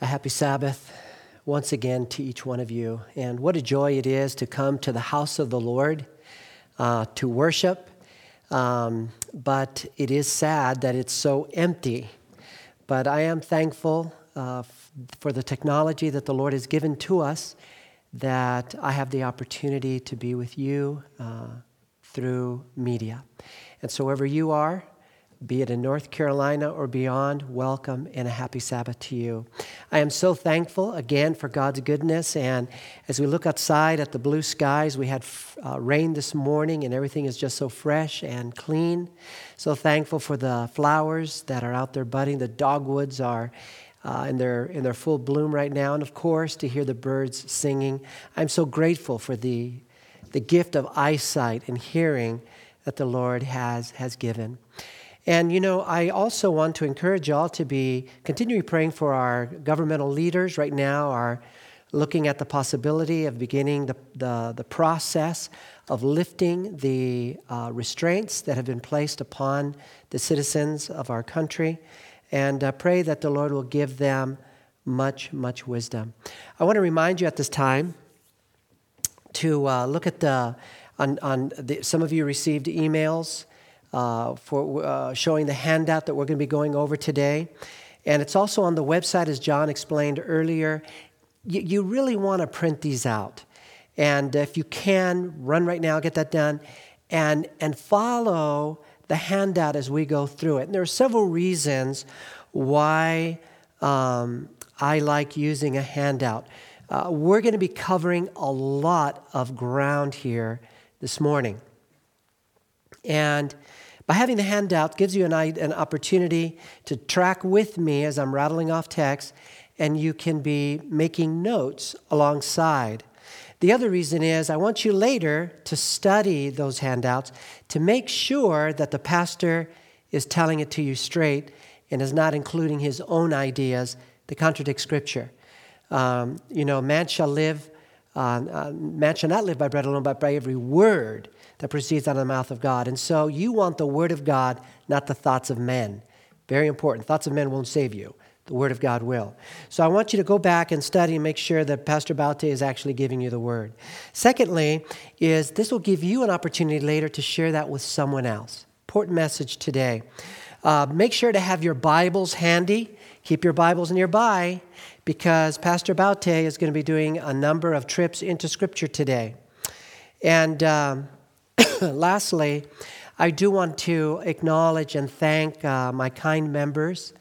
A happy Sabbath once again to each one of you. And what a joy it is to come to the house of the Lord uh, to worship. Um, but it is sad that it's so empty. But I am thankful uh, f- for the technology that the Lord has given to us, that I have the opportunity to be with you uh, through media. And so, wherever you are, be it in North Carolina or beyond, welcome and a happy Sabbath to you. I am so thankful again for God's goodness. And as we look outside at the blue skies, we had uh, rain this morning and everything is just so fresh and clean. So thankful for the flowers that are out there budding. The dogwoods are. Uh, in, their, in their full bloom right now, and of course, to hear the birds singing. I'm so grateful for the, the gift of eyesight and hearing that the Lord has, has given. And you know, I also want to encourage y'all to be continuing praying for our governmental leaders right now are looking at the possibility of beginning the, the, the process of lifting the uh, restraints that have been placed upon the citizens of our country and uh, pray that the Lord will give them much, much wisdom. I want to remind you at this time to uh, look at the, on, on the, some of you received emails uh, for uh, showing the handout that we're going to be going over today. And it's also on the website, as John explained earlier. You, you really want to print these out. And if you can, run right now, get that done, and, and follow the handout as we go through it. And there are several reasons why um, I like using a handout. Uh, we're going to be covering a lot of ground here this morning. And by having the handout gives you an, an opportunity to track with me as I'm rattling off text, and you can be making notes alongside. The other reason is I want you later to study those handouts to make sure that the pastor is telling it to you straight and is not including his own ideas that contradict Scripture. Um, you know, man shall live, uh, uh, man shall not live by bread alone, but by every word that proceeds out of the mouth of God. And so you want the Word of God, not the thoughts of men. Very important. Thoughts of men won't save you. The Word of God will. So I want you to go back and study and make sure that Pastor Baute is actually giving you the Word. Secondly, is this will give you an opportunity later to share that with someone else. Important message today. Uh, make sure to have your Bibles handy. Keep your Bibles nearby because Pastor Baute is going to be doing a number of trips into Scripture today. And um, lastly, I do want to acknowledge and thank uh, my kind members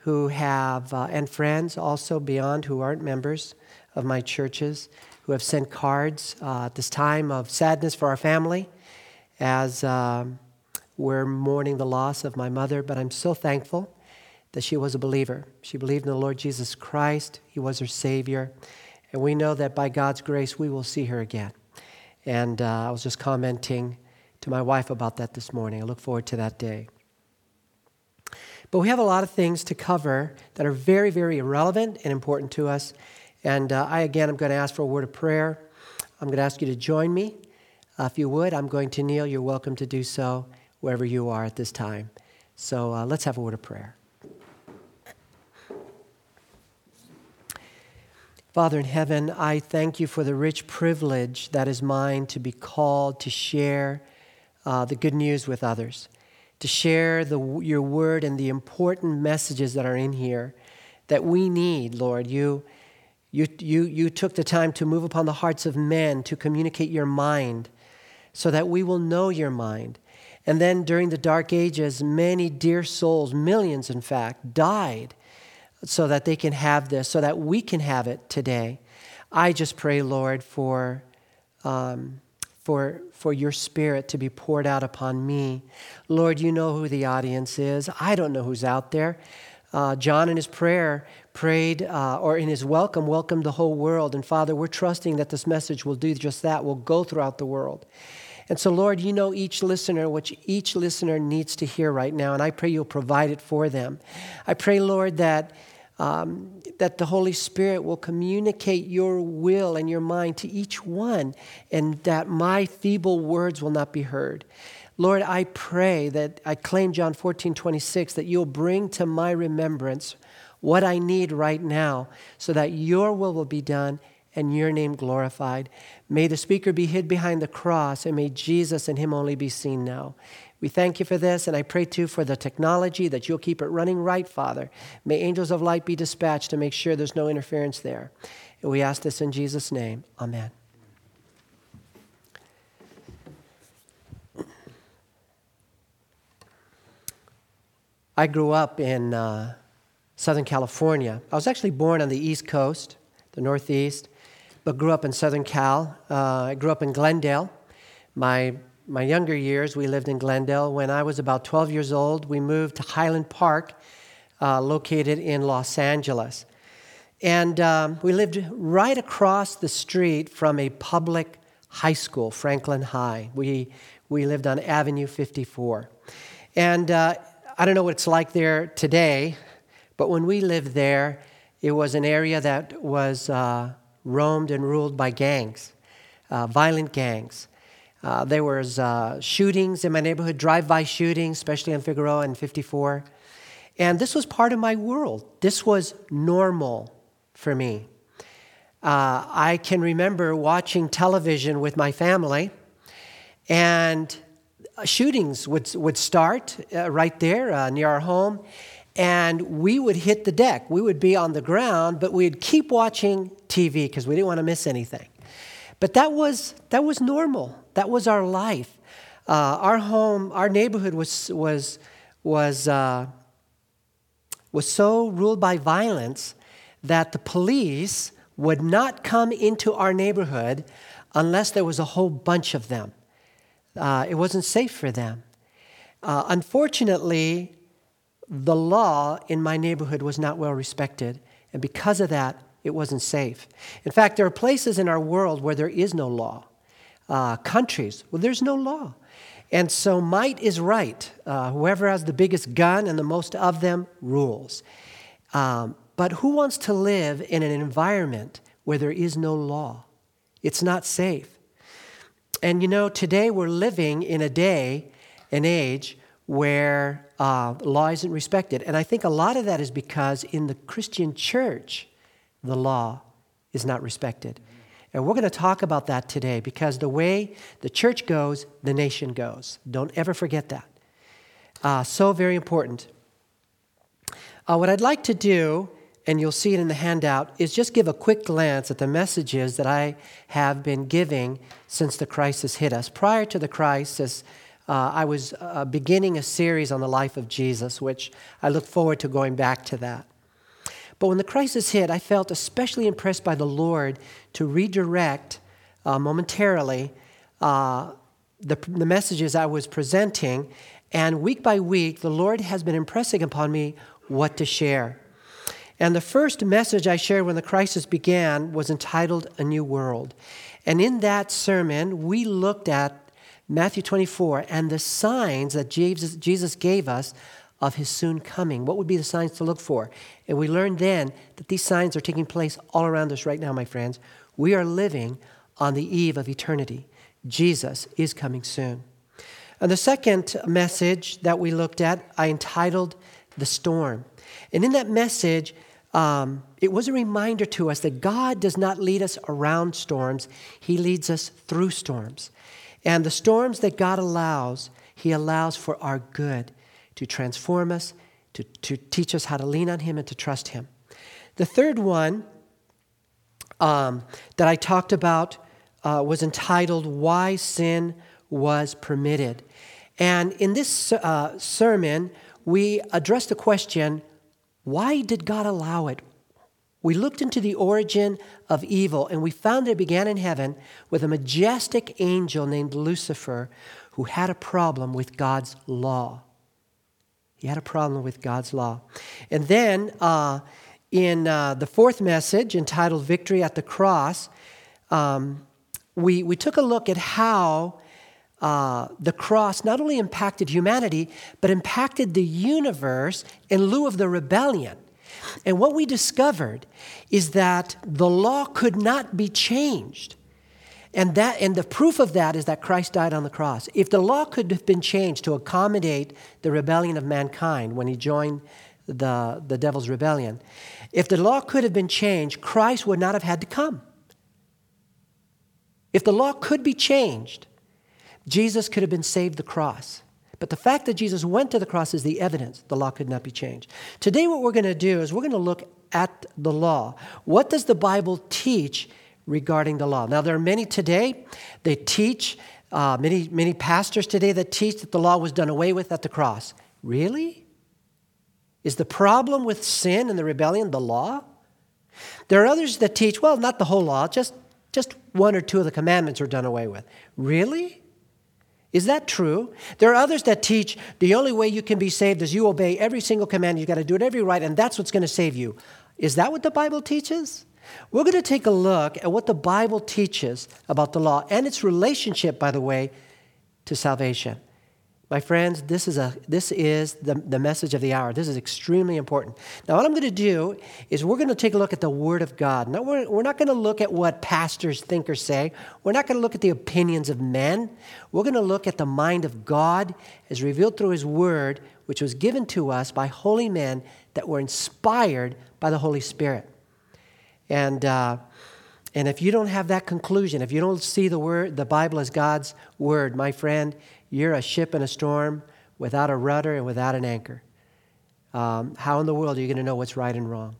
who have, uh, and friends also beyond who aren't members of my churches, who have sent cards uh, at this time of sadness for our family as um, we're mourning the loss of my mother. But I'm so thankful that she was a believer. She believed in the Lord Jesus Christ, He was her Savior. And we know that by God's grace, we will see her again. And uh, I was just commenting to my wife about that this morning. I look forward to that day. But we have a lot of things to cover that are very, very relevant and important to us. And uh, I, again, I'm going to ask for a word of prayer. I'm going to ask you to join me. Uh, if you would, I'm going to kneel. You're welcome to do so wherever you are at this time. So uh, let's have a word of prayer. Father in heaven, I thank you for the rich privilege that is mine to be called to share uh, the good news with others, to share the, your word and the important messages that are in here that we need, Lord. You, you, you, you took the time to move upon the hearts of men to communicate your mind so that we will know your mind. And then during the dark ages, many dear souls, millions in fact, died so that they can have this, so that we can have it today. I just pray, Lord, for, um, for, for your spirit to be poured out upon me. Lord, you know who the audience is. I don't know who's out there. Uh, John, in his prayer, prayed, uh, or in his welcome, welcomed the whole world. And Father, we're trusting that this message will do just that, will go throughout the world. And so, Lord, you know each listener, which each listener needs to hear right now, and I pray you'll provide it for them. I pray, Lord, that um, that the Holy Spirit will communicate your will and your mind to each one, and that my feeble words will not be heard. Lord, I pray that I claim John 14, 26, that you'll bring to my remembrance what I need right now so that your will will be done and your name glorified. May the speaker be hid behind the cross, and may Jesus and him only be seen now. We thank you for this, and I pray too for the technology that you'll keep it running right, Father. May angels of light be dispatched to make sure there's no interference there. And we ask this in Jesus' name. Amen. I grew up in uh, Southern California. I was actually born on the East Coast, the Northeast, but grew up in Southern Cal. Uh, I grew up in Glendale. My, my younger years, we lived in Glendale. When I was about 12 years old, we moved to Highland Park, uh, located in Los Angeles. And um, we lived right across the street from a public high school, Franklin High. We, we lived on Avenue 54. And uh, I don't know what it's like there today, but when we lived there, it was an area that was uh, roamed and ruled by gangs, uh, violent gangs. Uh, there was uh, shootings in my neighborhood, drive-by shootings, especially on Figueroa and 54. And this was part of my world. This was normal for me. Uh, I can remember watching television with my family, and shootings would, would start uh, right there uh, near our home, and we would hit the deck. We would be on the ground, but we'd keep watching TV because we didn't want to miss anything. But that was, that was normal, that was our life. Uh, our home, our neighborhood was, was, was, uh, was so ruled by violence that the police would not come into our neighborhood unless there was a whole bunch of them. Uh, it wasn't safe for them. Uh, unfortunately, the law in my neighborhood was not well respected, and because of that, it wasn't safe. In fact, there are places in our world where there is no law, uh, countries Well, there's no law. And so might is right. Uh, whoever has the biggest gun and the most of them rules. Um, but who wants to live in an environment where there is no law? It's not safe. And you know, today we're living in a day, an age, where uh, law isn't respected. And I think a lot of that is because in the Christian church, the law is not respected. And we're going to talk about that today because the way the church goes, the nation goes. Don't ever forget that. Uh, so very important. Uh, what I'd like to do and you'll see it in the handout, is just give a quick glance at the messages that I have been giving since the crisis hit us. Prior to the crisis, uh, I was uh, beginning a series on the life of Jesus, which I look forward to going back to that. But when the crisis hit, I felt especially impressed by the Lord to redirect uh, momentarily uh, the, the messages I was presenting. And week by week, the Lord has been impressing upon me what to share. And the first message I shared when the crisis began was entitled A New World. And in that sermon, we looked at Matthew 24 and the signs that Jesus, Jesus gave us of his soon coming. What would be the signs to look for? And we learned then that these signs are taking place all around us right now, my friends. We are living on the eve of eternity. Jesus is coming soon. And the second message that we looked at, I entitled The Storm. And in that message, um, it was a reminder to us that God does not lead us around storms, He leads us through storms. And the storms that God allows, He allows for our good to transform us, to, to teach us how to lean on Him and to trust Him. The third one um, that I talked about uh, was entitled Why Sin Was Permitted. And in this uh, sermon, we addressed the question why did God allow it? We looked into the origin of evil and we found that it began in heaven with a majestic angel named Lucifer who had a problem with God's law. He had a problem with God's law. And then uh, in uh, the fourth message entitled Victory at the Cross, um, we, we took a look at how uh, the cross not only impacted humanity, but impacted the universe in lieu of the rebellion. And what we discovered is that the law could not be changed. And, that, and the proof of that is that Christ died on the cross. If the law could have been changed to accommodate the rebellion of mankind when he joined the, the devil's rebellion. If the law could have been changed, Christ would not have had to come. If the law could be changed, Jesus could have been saved the cross. But the fact that Jesus went to the cross is the evidence the law could not be changed. Today, what we're going to do is we're going to look at the law. What does the Bible teach regarding the law? Now, there are many today, they teach, uh, many, many pastors today that teach that the law was done away with at the cross. Really? Is the problem with sin and the rebellion the law? There are others that teach, well, not the whole law, just, just one or two of the commandments are done away with. Really? Is that true? There are others that teach the only way you can be saved is you obey every single command. You've got to do it every right, and that's what's going to save you. Is that what the Bible teaches? We're going to take a look at what the Bible teaches about the law and its relationship, by the way, to salvation. My friends, this is, a, this is the, the message of the hour. This is extremely important. Now, what I'm going to do is we're going to take a look at the Word of God. Now, we're, we're not going to look at what pastors think or say. We're not going to look at the opinions of men. We're going to look at the mind of God as revealed through His Word, which was given to us by holy men that were inspired by the Holy Spirit. And, uh, and if you don't have that conclusion, if you don't see the word, the Bible as God's word, my friend, you're a ship in a storm without a rudder and without an anchor. Um, how in the world are you going to know what's right and wrong?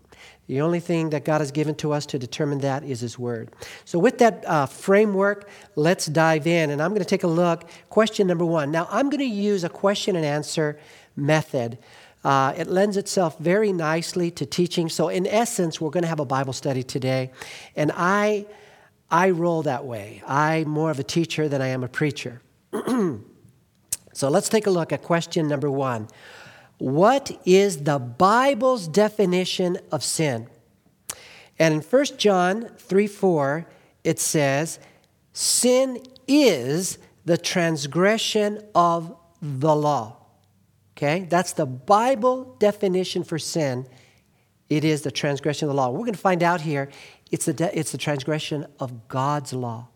The only thing that God has given to us to determine that is His Word. So, with that uh, framework, let's dive in. And I'm going to take a look. Question number one. Now, I'm going to use a question and answer method. Uh, it lends itself very nicely to teaching. So, in essence, we're going to have a Bible study today. And I, I roll that way. I'm more of a teacher than I am a preacher. So let's take a look at question number one. What is the Bible's definition of sin? And in 1 John 3 4, it says, Sin is the transgression of the law. Okay? That's the Bible definition for sin. It is the transgression of the law. We're going to find out here it's the, de- it's the transgression of God's law.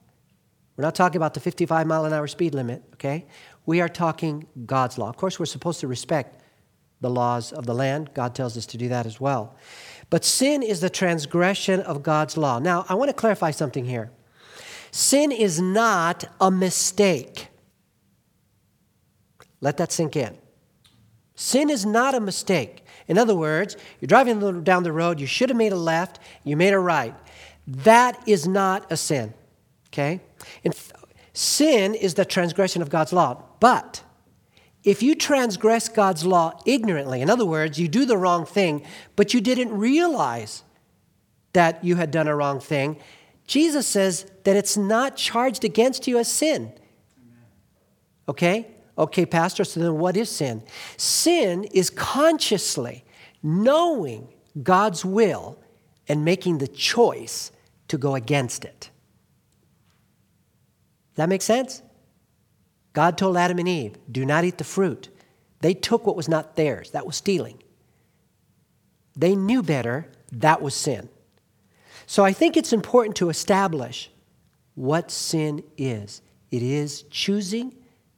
We're not talking about the 55 mile an hour speed limit, okay? We are talking God's law. Of course, we're supposed to respect the laws of the land. God tells us to do that as well. But sin is the transgression of God's law. Now, I want to clarify something here. Sin is not a mistake. Let that sink in. Sin is not a mistake. In other words, you're driving down the road, you should have made a left, you made a right. That is not a sin. Okay? In, Sin is the transgression of God's law. But if you transgress God's law ignorantly, in other words, you do the wrong thing, but you didn't realize that you had done a wrong thing, Jesus says that it's not charged against you as sin. Okay? Okay, Pastor, so then what is sin? Sin is consciously knowing God's will and making the choice to go against it that make sense? God told Adam and Eve, do not eat the fruit. They took what was not theirs. That was stealing. They knew better. That was sin. So I think it's important to establish what sin is it is choosing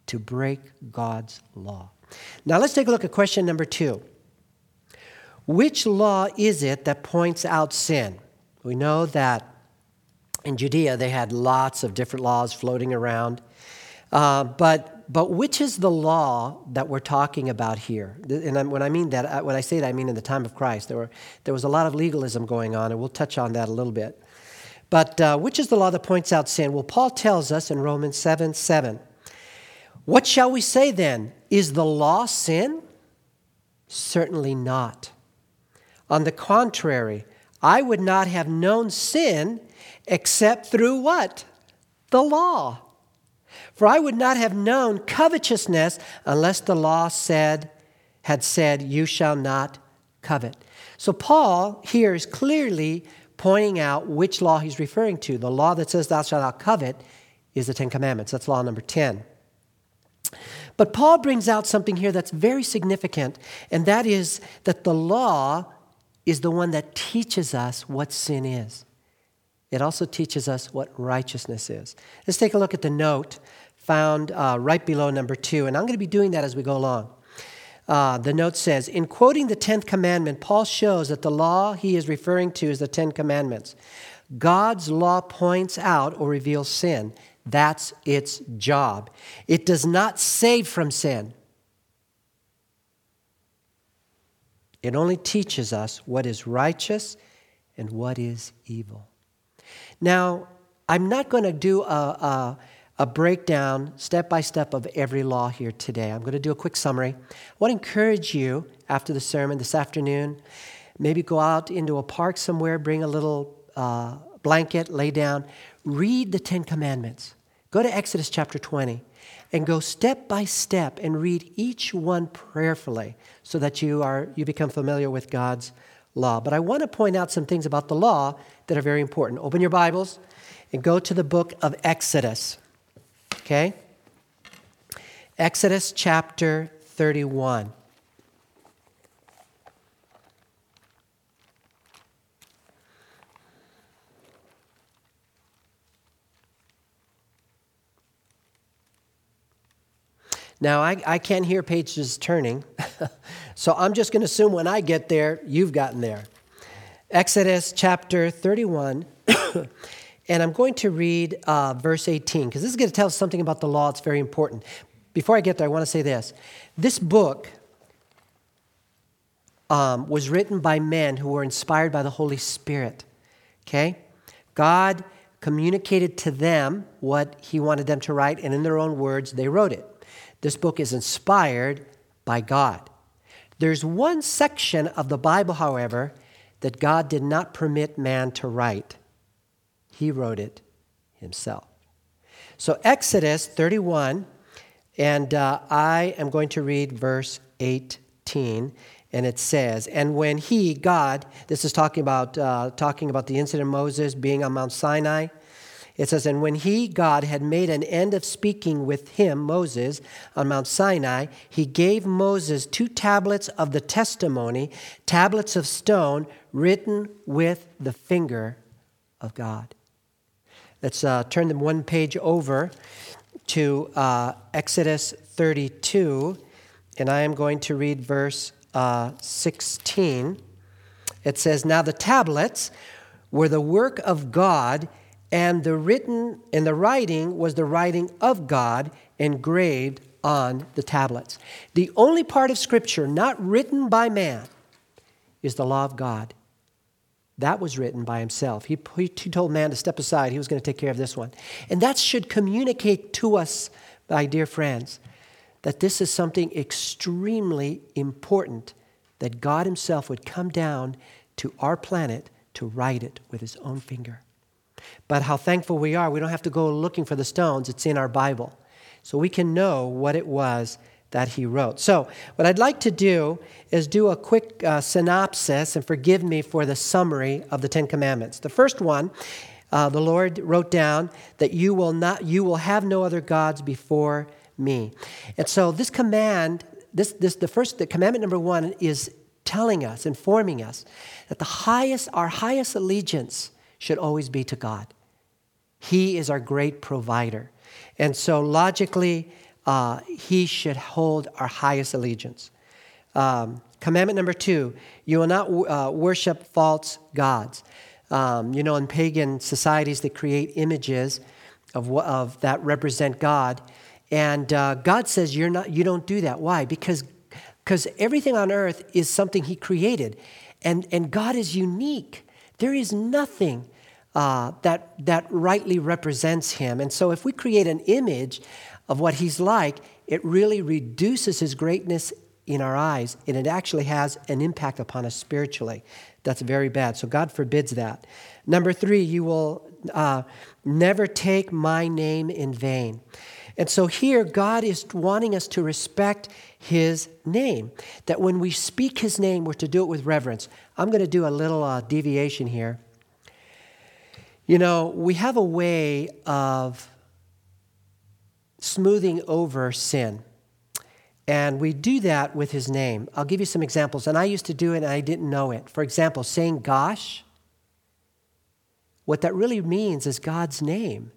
to break God's law. Now let's take a look at question number two. Which law is it that points out sin? We know that in Judea, they had lots of different laws floating around. Uh, but, but which is the law that we're talking about here? And when I mean that, uh, when I say that, I mean in the time of Christ. There, were, there was a lot of legalism going on, and we'll touch on that a little bit. But uh, which is the law that points out sin? Well, Paul tells us in Romans 7 7. What shall we say then? Is the law sin? Certainly not. On the contrary, I would not have known sin except through what? The law. For I would not have known covetousness unless the law said, had said, You shall not covet. So Paul here is clearly pointing out which law he's referring to. The law that says, Thou shalt not covet is the Ten Commandments. That's law number 10. But Paul brings out something here that's very significant, and that is that the law is the one that teaches us what sin is. It also teaches us what righteousness is. Let's take a look at the note found uh, right below number two, and I'm going to be doing that as we go along. Uh, the note says, in quoting the 10th commandment, Paul shows that the law he is referring to is the 10 commandments. God's law points out or reveals sin. That's its job. It does not save from sin. It only teaches us what is righteous and what is evil. Now, I'm not going to do a, a, a breakdown step by step of every law here today. I'm going to do a quick summary. I want to encourage you after the sermon this afternoon, maybe go out into a park somewhere, bring a little uh, blanket, lay down, read the Ten Commandments. Go to Exodus chapter 20 and go step by step and read each one prayerfully so that you are you become familiar with God's law. But I want to point out some things about the law that are very important. Open your Bibles and go to the book of Exodus. Okay? Exodus chapter 31. Now, I, I can't hear pages turning, so I'm just going to assume when I get there, you've gotten there. Exodus chapter 31, and I'm going to read uh, verse 18, because this is going to tell us something about the law. It's very important. Before I get there, I want to say this. This book um, was written by men who were inspired by the Holy Spirit, okay? God communicated to them what he wanted them to write, and in their own words, they wrote it. This book is inspired by God. There's one section of the Bible, however, that God did not permit man to write. He wrote it himself. So, Exodus 31, and uh, I am going to read verse 18, and it says, "And when he, God, this is talking about uh, talking about the incident of Moses being on Mount Sinai, it says, And when he, God, had made an end of speaking with him, Moses, on Mount Sinai, he gave Moses two tablets of the testimony, tablets of stone, written with the finger of God. Let's uh, turn them one page over to uh, Exodus 32, and I am going to read verse uh, 16. It says, Now the tablets were the work of God and the written and the writing was the writing of God engraved on the tablets. The only part of Scripture not written by man is the law of God. That was written by himself. He, he told man to step aside. He was going to take care of this one. And that should communicate to us, my dear friends, that this is something extremely important that God Himself would come down to our planet to write it with His own finger. But how thankful we are, we don't have to go looking for the stones, it's in our Bible. So we can know what it was that he wrote. So, what I'd like to do is do a quick uh, synopsis, and forgive me for the summary of the Ten Commandments. The first one, uh, the Lord wrote down that you will not, you will have no other gods before me. And so, this command, this, this, the first, the commandment number one is telling us, informing us that the highest, our highest allegiance should always be to God. He is our great provider. And so, logically, uh, He should hold our highest allegiance. Um, commandment number two you will not uh, worship false gods. Um, you know, in pagan societies, they create images of, of that represent God. And uh, God says you're not, you don't do that. Why? Because because everything on earth is something He created, and, and God is unique. There is nothing uh, that, that rightly represents him. And so, if we create an image of what he's like, it really reduces his greatness in our eyes, and it actually has an impact upon us spiritually. That's very bad. So, God forbids that. Number three, you will uh, never take my name in vain. And so here, God is wanting us to respect His name. That when we speak His name, we're to do it with reverence. I'm going to do a little uh, deviation here. You know, we have a way of smoothing over sin. And we do that with his name. I'll give you some examples. And I used to do it and I didn't know it. For example, saying gosh, what that really means is God's name.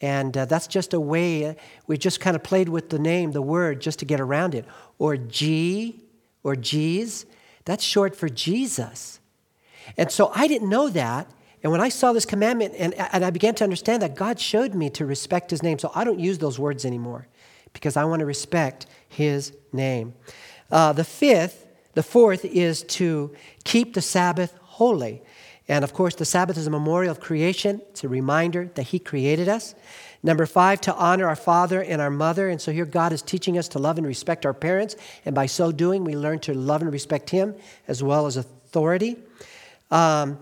And uh, that's just a way, uh, we just kind of played with the name, the word, just to get around it. Or G, or G's, that's short for Jesus. And so I didn't know that. And when I saw this commandment and, and I began to understand that, God showed me to respect his name. So I don't use those words anymore because I want to respect his name. Uh, the fifth, the fourth is to keep the Sabbath holy. And of course, the Sabbath is a memorial of creation, it's a reminder that He created us. Number five, to honor our father and our mother. And so here God is teaching us to love and respect our parents. And by so doing, we learn to love and respect Him as well as authority. Um,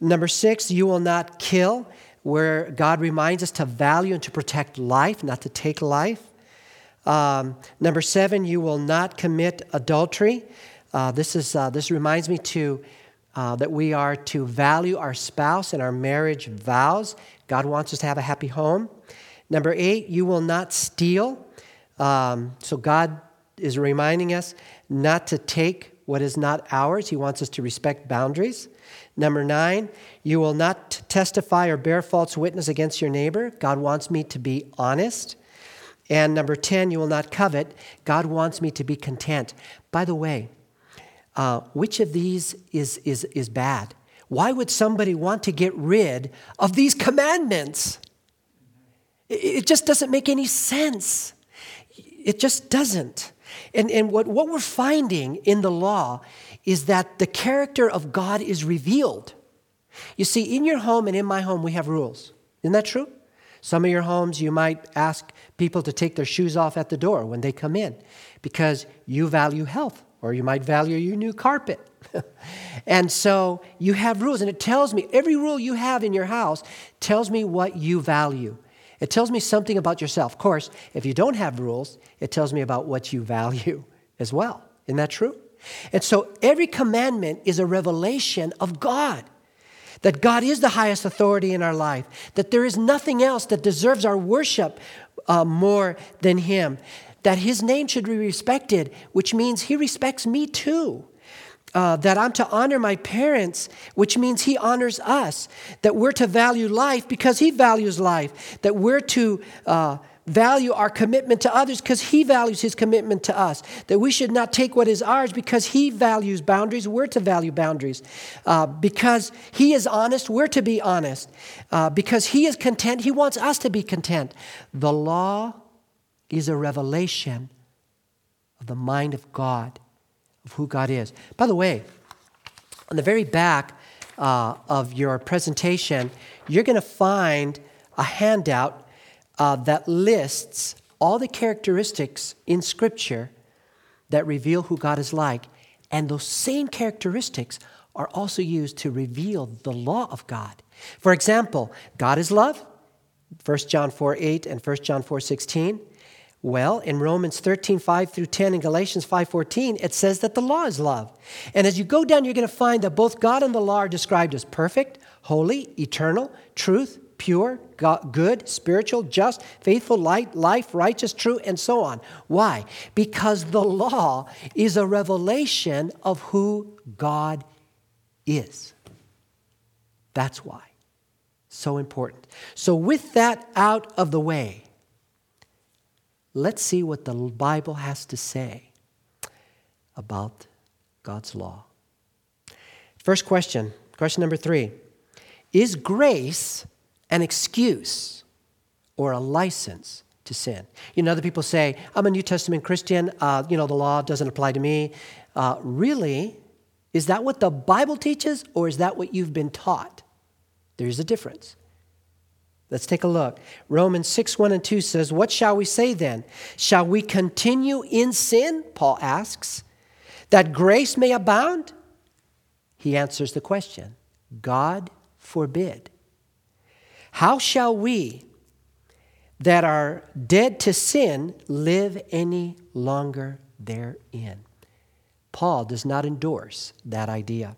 number six, you will not kill, where God reminds us to value and to protect life, not to take life. Um, number seven, you will not commit adultery. Uh, this, is, uh, this reminds me to, uh, that we are to value our spouse and our marriage vows. God wants us to have a happy home. Number eight, you will not steal. Um, so God is reminding us not to take what is not ours. He wants us to respect boundaries. Number nine, you will not testify or bear false witness against your neighbor. God wants me to be honest. And number 10, you will not covet. God wants me to be content. By the way, uh, which of these is, is, is bad? Why would somebody want to get rid of these commandments? It, it just doesn't make any sense. It just doesn't. And, and what, what we're finding in the law is that the character of God is revealed. You see, in your home and in my home, we have rules. Isn't that true? Some of your homes, you might ask people to take their shoes off at the door when they come in because you value health or you might value your new carpet. and so you have rules, and it tells me every rule you have in your house tells me what you value. It tells me something about yourself. Of course, if you don't have rules, it tells me about what you value as well. Isn't that true? And so every commandment is a revelation of God. That God is the highest authority in our life, that there is nothing else that deserves our worship uh, more than Him, that His name should be respected, which means He respects me too. Uh, that I'm to honor my parents, which means He honors us. That we're to value life because He values life. That we're to uh, value our commitment to others because He values His commitment to us. That we should not take what is ours because He values boundaries. We're to value boundaries. Uh, because He is honest, we're to be honest. Uh, because He is content, He wants us to be content. The law is a revelation of the mind of God, of who God is. By the way, on the very back uh, of your presentation, you're going to find a handout uh, that lists all the characteristics in Scripture that reveal who God is like. And those same characteristics are also used to reveal the law of God. For example, God is love, 1 John 4 8 and 1 John 4 16. Well, in Romans 13, 5 through 10 and Galatians 5, 14, it says that the law is love. And as you go down, you're going to find that both God and the law are described as perfect, holy, eternal, truth, pure, good, spiritual, just, faithful, light, life, righteous, true, and so on. Why? Because the law is a revelation of who God is. That's why. So important. So, with that out of the way, let's see what the Bible has to say about God's law. First question, question number three Is grace an excuse or a license to sin? You know, other people say, I'm a New Testament Christian, uh, you know, the law doesn't apply to me. Uh, really? Is that what the Bible teaches, or is that what you've been taught? There's a difference. Let's take a look. Romans 6 1 and 2 says, What shall we say then? Shall we continue in sin? Paul asks, that grace may abound? He answers the question God forbid. How shall we that are dead to sin live any longer therein? Paul does not endorse that idea.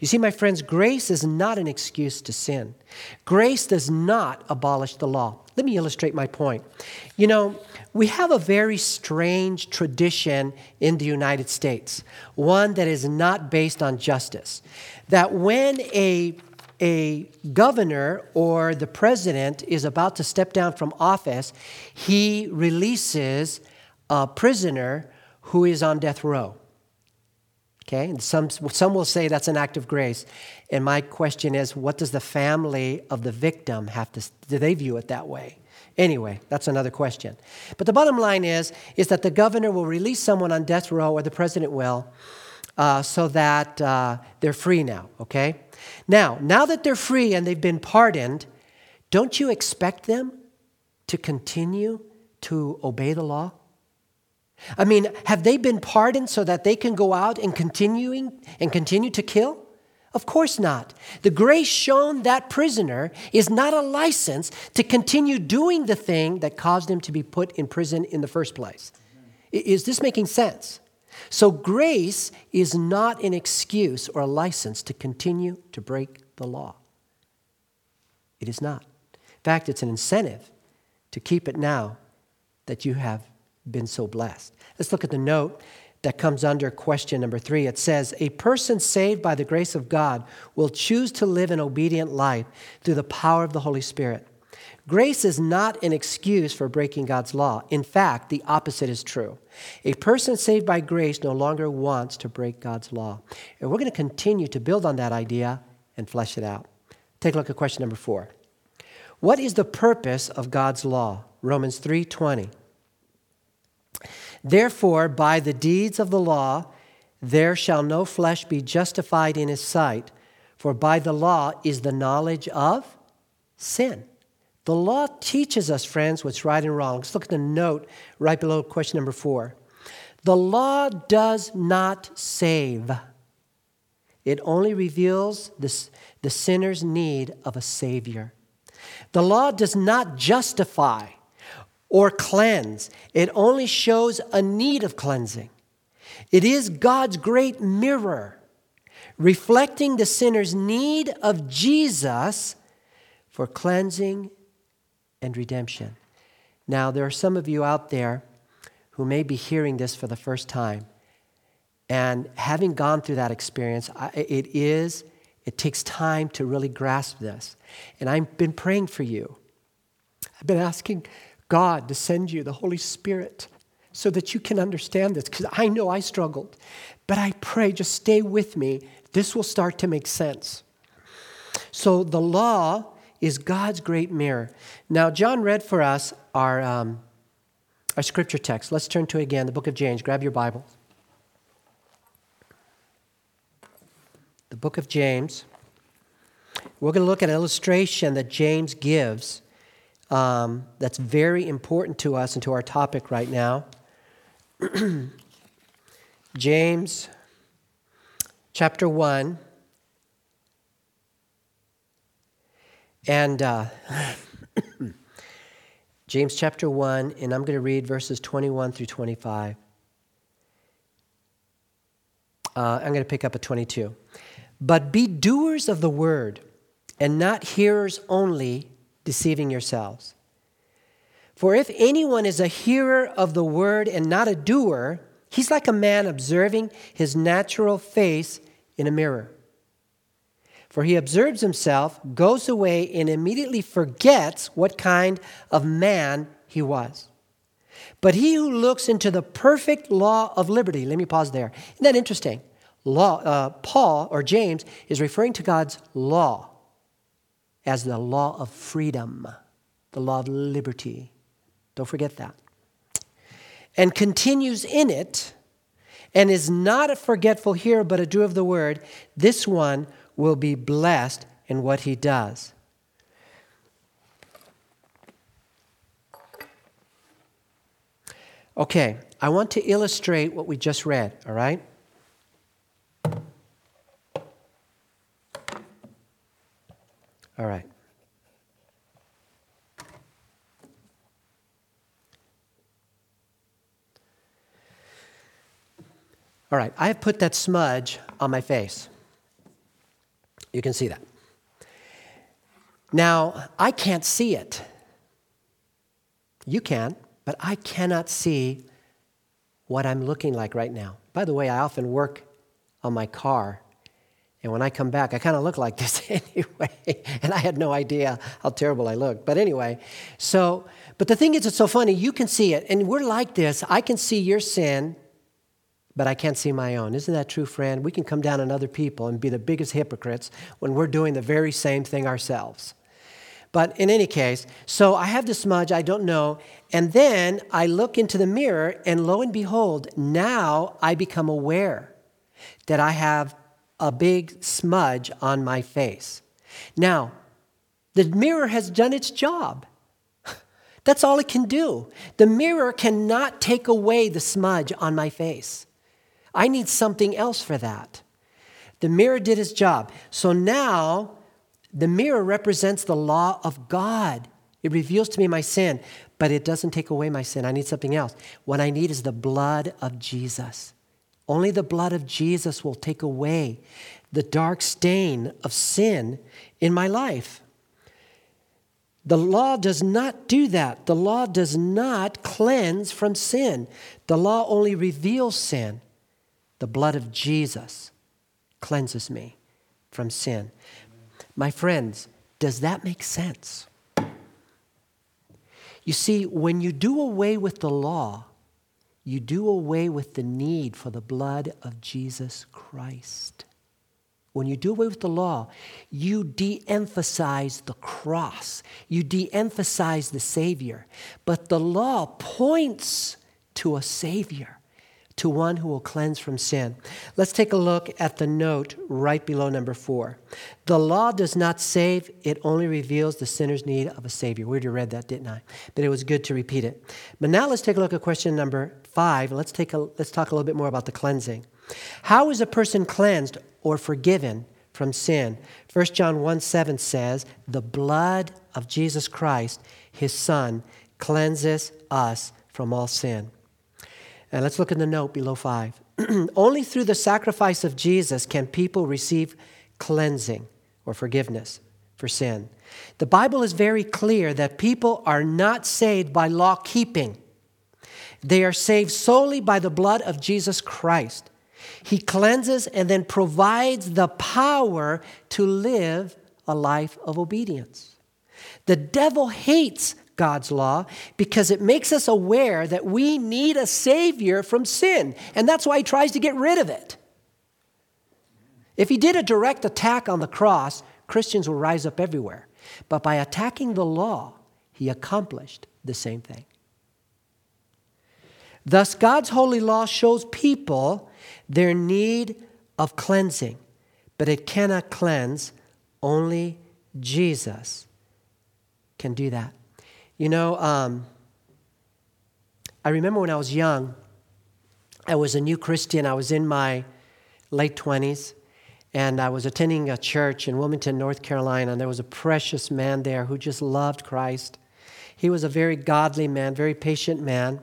You see, my friends, grace is not an excuse to sin. Grace does not abolish the law. Let me illustrate my point. You know, we have a very strange tradition in the United States, one that is not based on justice. That when a a governor or the president is about to step down from office, he releases a prisoner who is on death row. Okay, and some, some will say that's an act of grace. And my question is, what does the family of the victim have to, do they view it that way? Anyway, that's another question. But the bottom line is, is that the governor will release someone on death row, or the president will, uh, so that uh, they're free now, okay? Now, now that they're free and they've been pardoned, don't you expect them to continue to obey the law? I mean, have they been pardoned so that they can go out and continuing and continue to kill? Of course not. The grace shown that prisoner is not a license to continue doing the thing that caused him to be put in prison in the first place. Is this making sense? So, grace is not an excuse or a license to continue to break the law. It is not. In fact, it's an incentive to keep it now that you have been so blessed. Let's look at the note that comes under question number three. It says, A person saved by the grace of God will choose to live an obedient life through the power of the Holy Spirit. Grace is not an excuse for breaking God's law. In fact, the opposite is true. A person saved by grace no longer wants to break God's law. And we're going to continue to build on that idea and flesh it out. Take a look at question number four. What is the purpose of God's law? Romans 3:20. Therefore, by the deeds of the law, there shall no flesh be justified in his sight, for by the law is the knowledge of sin. The law teaches us, friends, what's right and wrong. Let's look at the note right below question number four. The law does not save, it only reveals this, the sinner's need of a Savior. The law does not justify or cleanse, it only shows a need of cleansing. It is God's great mirror, reflecting the sinner's need of Jesus for cleansing and redemption. Now, there are some of you out there who may be hearing this for the first time. And having gone through that experience, it is, it takes time to really grasp this. And I've been praying for you. I've been asking God to send you the Holy Spirit so that you can understand this, because I know I struggled. But I pray, just stay with me. This will start to make sense. So the law is God's great mirror. Now, John read for us our, um, our scripture text. Let's turn to it again, the book of James. Grab your Bible. The book of James. We're going to look at an illustration that James gives um, that's very important to us and to our topic right now. James chapter 1 And uh, James chapter 1, and I'm going to read verses 21 through 25. Uh, I'm going to pick up at 22. But be doers of the word, and not hearers only, deceiving yourselves. For if anyone is a hearer of the word and not a doer, he's like a man observing his natural face in a mirror. For he observes himself, goes away, and immediately forgets what kind of man he was. But he who looks into the perfect law of liberty, let me pause there. Isn't that interesting? Law, uh, Paul or James is referring to God's law as the law of freedom, the law of liberty. Don't forget that. And continues in it and is not a forgetful hearer, but a doer of the word. This one will be blessed in what he does. Okay, I want to illustrate what we just read, all right? All right. All right, I have put that smudge on my face. You can see that. Now, I can't see it. You can, but I cannot see what I'm looking like right now. By the way, I often work on my car, And when I come back, I kind of look like this anyway. and I had no idea how terrible I looked. But anyway, so, but the thing is, it's so funny. You can see it. And we're like this. I can see your sin, but I can't see my own. Isn't that true, friend? We can come down on other people and be the biggest hypocrites when we're doing the very same thing ourselves. But in any case, so I have the smudge, I don't know. And then I look into the mirror, and lo and behold, now I become aware that I have a big smudge on my face. Now, the mirror has done its job. That's all it can do. The mirror cannot take away the smudge on my face. I need something else for that. The mirror did its job. So now the mirror represents the law of God. It reveals to me my sin, but it doesn't take away my sin. I need something else. What I need is the blood of Jesus. Only the blood of Jesus will take away the dark stain of sin in my life. The law does not do that. The law does not cleanse from sin. The law only reveals sin. The blood of Jesus cleanses me from sin. My friends, does that make sense? You see, when you do away with the law, you do away with the need for the blood of Jesus Christ. When you do away with the law, you de emphasize the cross, you de emphasize the Savior. But the law points to a Savior to one who will cleanse from sin. Let's take a look at the note right below number four. The law does not save, it only reveals the sinner's need of a Savior. We already read that, didn't I? But it was good to repeat it. But now let's take a look at question number five. Let's, take a, let's talk a little bit more about the cleansing. How is a person cleansed or forgiven from sin? 1 John 1 7 says, The blood of Jesus Christ, his Son, cleanses us from all sin. And let's look at the note below five. Only through the sacrifice of Jesus can people receive cleansing or forgiveness for sin. The Bible is very clear that people are not saved by law keeping, they are saved solely by the blood of Jesus Christ. He cleanses and then provides the power to live a life of obedience. The devil hates God's law because it makes us aware that we need a Savior from sin. And that's why he tries to get rid of it. If he did a direct attack on the cross, Christians will rise up everywhere. But by attacking the law, he accomplished the same thing. Thus, God's holy law shows people their need of cleansing, but it cannot cleanse. Only Jesus can do that. You know, um, I remember when I was young, I was a new Christian. I was in my late 20s, and I was attending a church in Wilmington, North Carolina, and there was a precious man there who just loved Christ. He was a very godly man, very patient man.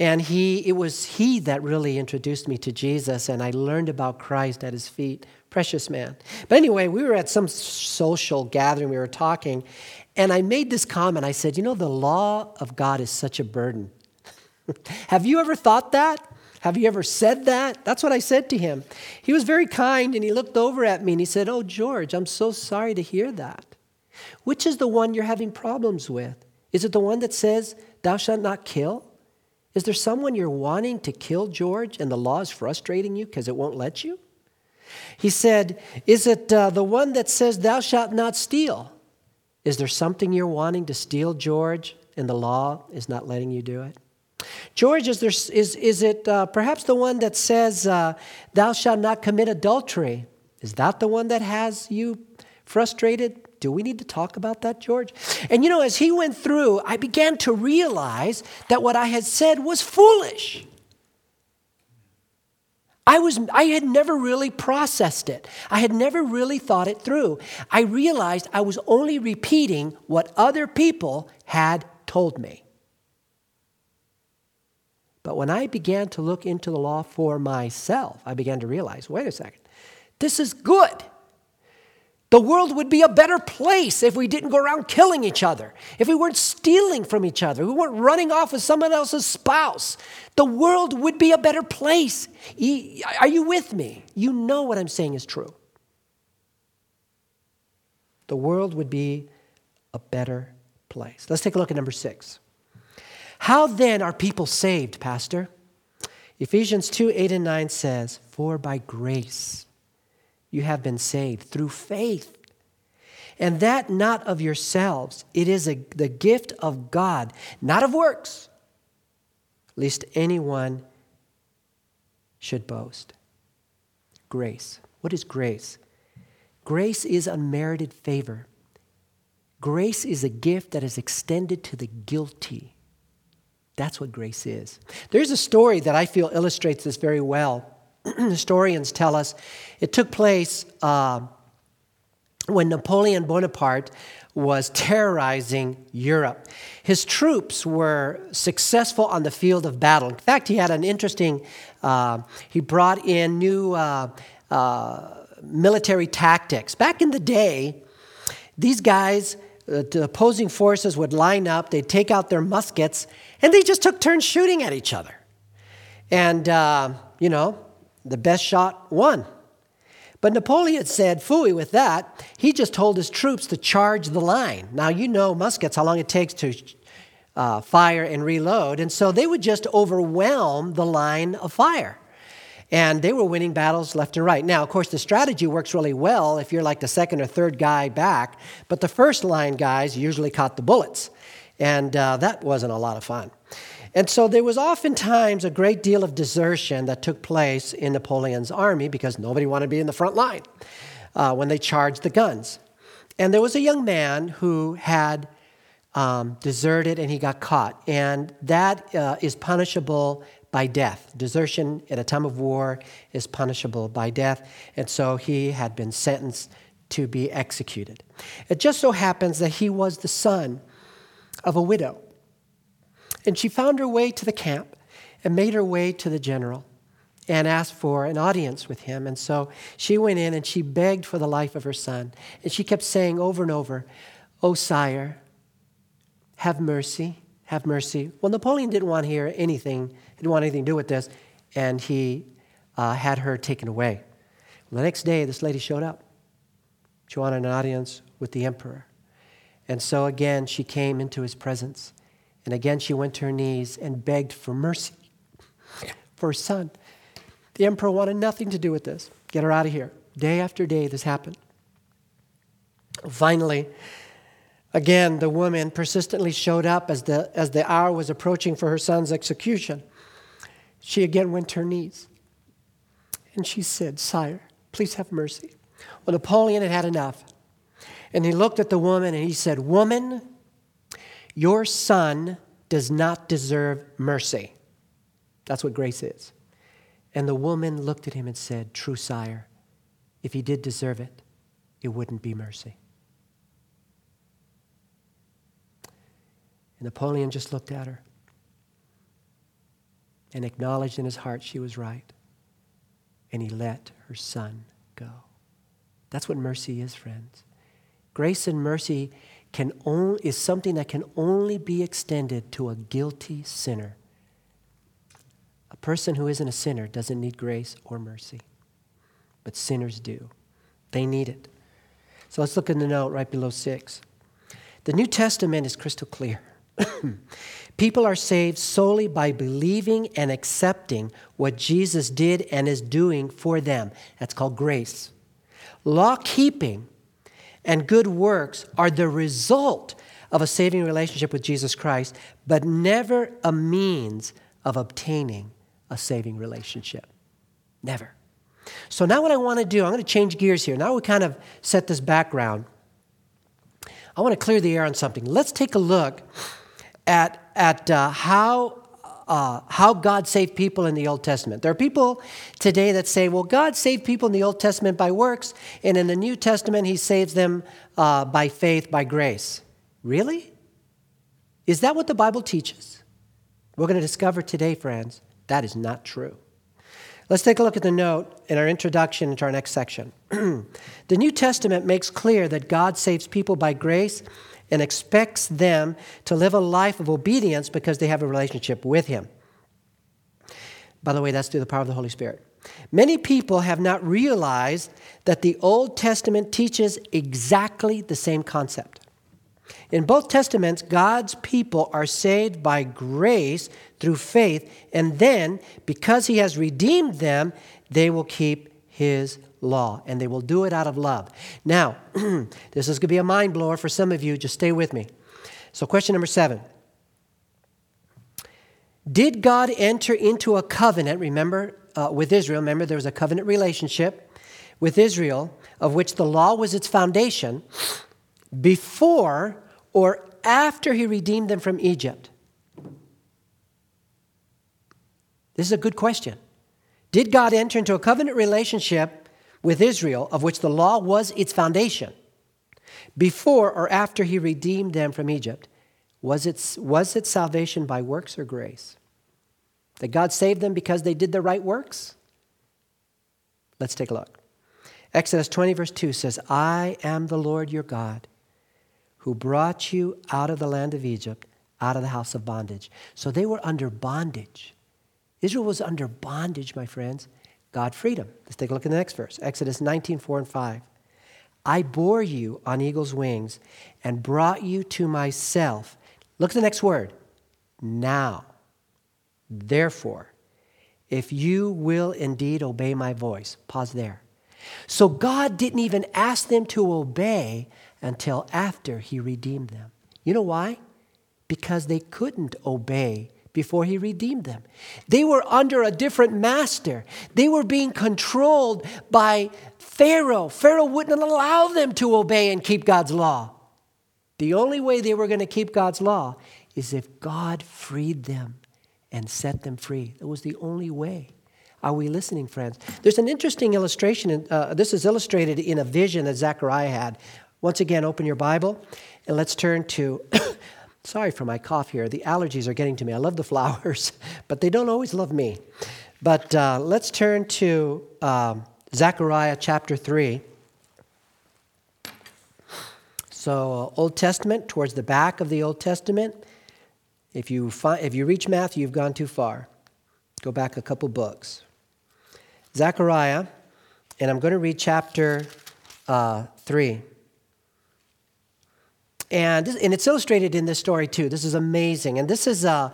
And he, it was he that really introduced me to Jesus, and I learned about Christ at his feet. Precious man. But anyway, we were at some social gathering, we were talking, and I made this comment. I said, You know, the law of God is such a burden. Have you ever thought that? Have you ever said that? That's what I said to him. He was very kind and he looked over at me and he said, Oh, George, I'm so sorry to hear that. Which is the one you're having problems with? Is it the one that says, Thou shalt not kill? Is there someone you're wanting to kill, George, and the law is frustrating you because it won't let you? He said, Is it uh, the one that says, Thou shalt not steal? Is there something you're wanting to steal, George, and the law is not letting you do it? George, is, there, is, is it uh, perhaps the one that says, uh, Thou shalt not commit adultery? Is that the one that has you frustrated? Do we need to talk about that, George? And you know, as he went through, I began to realize that what I had said was foolish. I, was, I had never really processed it. I had never really thought it through. I realized I was only repeating what other people had told me. But when I began to look into the law for myself, I began to realize wait a second, this is good. The world would be a better place if we didn't go around killing each other, if we weren't stealing from each other, we weren't running off with someone else's spouse. The world would be a better place. Are you with me? You know what I'm saying is true. the world would be a better place. Let's take a look at number six. How then are people saved, Pastor? Ephesians 2 8 and 9 says, For by grace you have been saved through faith. And that not of yourselves, it is a, the gift of God, not of works, lest anyone should boast. Grace. What is grace? Grace is unmerited favor. Grace is a gift that is extended to the guilty. That's what grace is. There's a story that I feel illustrates this very well. Historians tell us it took place uh, when Napoleon Bonaparte was terrorizing Europe. His troops were successful on the field of battle. In fact, he had an interesting, uh, he brought in new uh, uh, military tactics. Back in the day, these guys, uh, the opposing forces would line up, they'd take out their muskets, and they just took turns shooting at each other. And, uh, you know, the best shot won. But Napoleon said, fooey with that. He just told his troops to charge the line. Now, you know muskets, how long it takes to uh, fire and reload. And so they would just overwhelm the line of fire. And they were winning battles left and right. Now, of course, the strategy works really well if you're like the second or third guy back, but the first line guys usually caught the bullets. And uh, that wasn't a lot of fun. And so there was oftentimes a great deal of desertion that took place in Napoleon's army because nobody wanted to be in the front line uh, when they charged the guns. And there was a young man who had um, deserted and he got caught. And that uh, is punishable by death. Desertion at a time of war is punishable by death. And so he had been sentenced to be executed. It just so happens that he was the son of a widow. And she found her way to the camp and made her way to the general and asked for an audience with him. And so she went in and she begged for the life of her son. And she kept saying over and over, Oh, sire, have mercy, have mercy. Well, Napoleon didn't want to hear anything, he didn't want anything to do with this, and he uh, had her taken away. Well, the next day, this lady showed up. She wanted an audience with the emperor. And so again, she came into his presence. And again, she went to her knees and begged for mercy for her son. The emperor wanted nothing to do with this. Get her out of here. Day after day, this happened. Finally, again, the woman persistently showed up as the, as the hour was approaching for her son's execution. She again went to her knees. And she said, Sire, please have mercy. Well, Napoleon had had enough. And he looked at the woman and he said, Woman, your son does not deserve mercy. That's what grace is. And the woman looked at him and said, True sire, if he did deserve it, it wouldn't be mercy. And Napoleon just looked at her and acknowledged in his heart she was right. And he let her son go. That's what mercy is, friends. Grace and mercy can only, is something that can only be extended to a guilty sinner. A person who isn't a sinner doesn't need grace or mercy, but sinners do. They need it. So let's look in the note right below six. The New Testament is crystal clear. People are saved solely by believing and accepting what Jesus did and is doing for them. That's called grace. Law keeping and good works are the result of a saving relationship with Jesus Christ, but never a means of obtaining a saving relationship. Never. So now, what I want to do, I'm going to change gears here. Now we kind of set this background. I want to clear the air on something. Let's take a look at, at uh, how uh, how God saved people in the Old Testament. There are people today that say, well, God saved people in the Old Testament by works, and in the New Testament, He saves them uh, by faith, by grace. Really? Is that what the Bible teaches? We're going to discover today, friends, that is not true. Let's take a look at the note in our introduction to our next section. the New Testament makes clear that God saves people by grace and expects them to live a life of obedience because they have a relationship with Him. By the way, that's through the power of the Holy Spirit. Many people have not realized that the Old Testament teaches exactly the same concept. In both Testaments, God's people are saved by grace through faith, and then, because He has redeemed them, they will keep His law, and they will do it out of love. Now, this is going to be a mind blower for some of you. Just stay with me. So, question number seven Did God enter into a covenant, remember, uh, with Israel? Remember, there was a covenant relationship with Israel, of which the law was its foundation, before or after he redeemed them from Egypt? This is a good question. Did God enter into a covenant relationship with Israel, of which the law was its foundation, before or after he redeemed them from Egypt? Was it, was it salvation by works or grace? That God saved them because they did the right works? Let's take a look. Exodus 20, verse 2 says, I am the Lord your God who brought you out of the land of Egypt, out of the house of bondage. So they were under bondage. Israel was under bondage, my friends. God freedom. Let's take a look at the next verse Exodus 19, 4 and 5. I bore you on eagle's wings and brought you to myself. Look at the next word. Now, therefore, if you will indeed obey my voice. Pause there. So God didn't even ask them to obey until after he redeemed them. You know why? Because they couldn't obey before he redeemed them. They were under a different master. They were being controlled by Pharaoh. Pharaoh wouldn't allow them to obey and keep God's law. The only way they were going to keep God's law is if God freed them and set them free. That was the only way. Are we listening, friends? There's an interesting illustration. Uh, this is illustrated in a vision that Zechariah had. Once again, open your Bible and let's turn to Sorry for my cough here. The allergies are getting to me. I love the flowers, but they don't always love me. But uh, let's turn to um, Zechariah chapter 3. So, uh, Old Testament, towards the back of the Old Testament. If you, find, if you reach Matthew, you've gone too far. Go back a couple books. Zechariah, and I'm going to read chapter uh, 3. And, and it's illustrated in this story too. This is amazing. And this is a,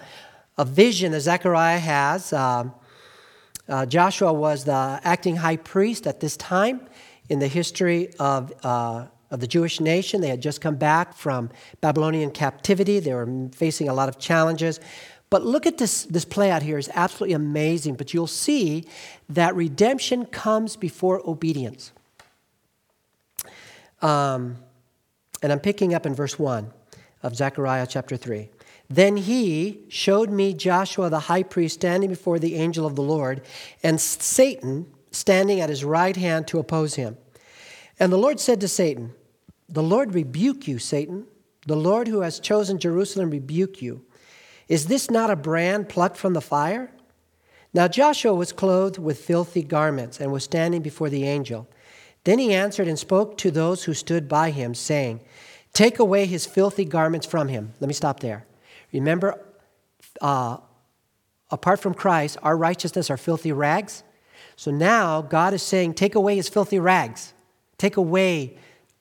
a vision that Zechariah has. Um, uh, Joshua was the acting high priest at this time in the history of, uh, of the Jewish nation. They had just come back from Babylonian captivity, they were facing a lot of challenges. But look at this, this play out here is absolutely amazing. But you'll see that redemption comes before obedience. Um, and I'm picking up in verse 1 of Zechariah chapter 3. Then he showed me Joshua the high priest standing before the angel of the Lord, and Satan standing at his right hand to oppose him. And the Lord said to Satan, The Lord rebuke you, Satan. The Lord who has chosen Jerusalem rebuke you. Is this not a brand plucked from the fire? Now Joshua was clothed with filthy garments and was standing before the angel. Then he answered and spoke to those who stood by him, saying, Take away his filthy garments from him. Let me stop there. Remember, uh, apart from Christ, our righteousness are filthy rags. So now God is saying, Take away his filthy rags. Take away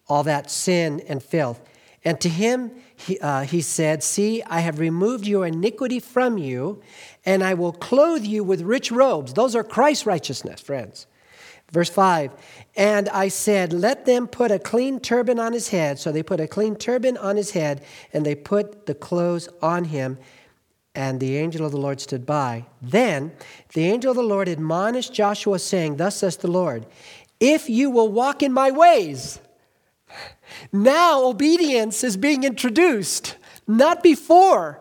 all that sin and filth. And to him, he, uh, he said, See, I have removed your iniquity from you, and I will clothe you with rich robes. Those are Christ's righteousness, friends. Verse 5 And I said, Let them put a clean turban on his head. So they put a clean turban on his head, and they put the clothes on him. And the angel of the Lord stood by. Then the angel of the Lord admonished Joshua, saying, Thus says the Lord, if you will walk in my ways. Now obedience is being introduced, not before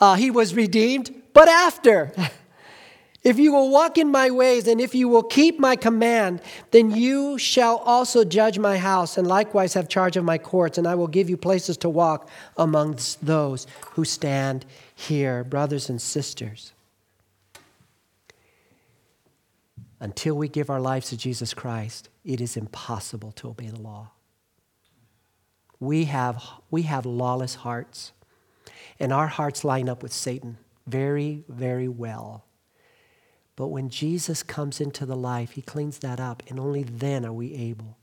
uh, he was redeemed, but after. If you will walk in my ways, and if you will keep my command, then you shall also judge my house, and likewise have charge of my courts, and I will give you places to walk amongst those who stand here, brothers and sisters. Until we give our lives to Jesus Christ, it is impossible to obey the law. We have, we have lawless hearts, and our hearts line up with Satan very, very well. But when Jesus comes into the life, he cleans that up, and only then are we able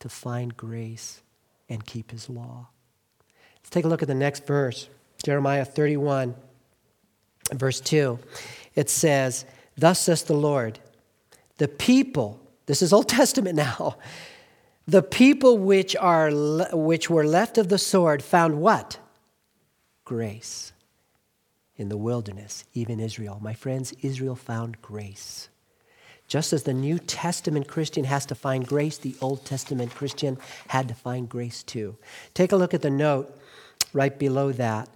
to find grace and keep his law. Let's take a look at the next verse Jeremiah 31, verse 2. It says, Thus says the Lord, the people, this is Old Testament now, the people which, are, which were left of the sword found what? Grace in the wilderness, even Israel. My friends, Israel found grace. Just as the New Testament Christian has to find grace, the Old Testament Christian had to find grace too. Take a look at the note right below that.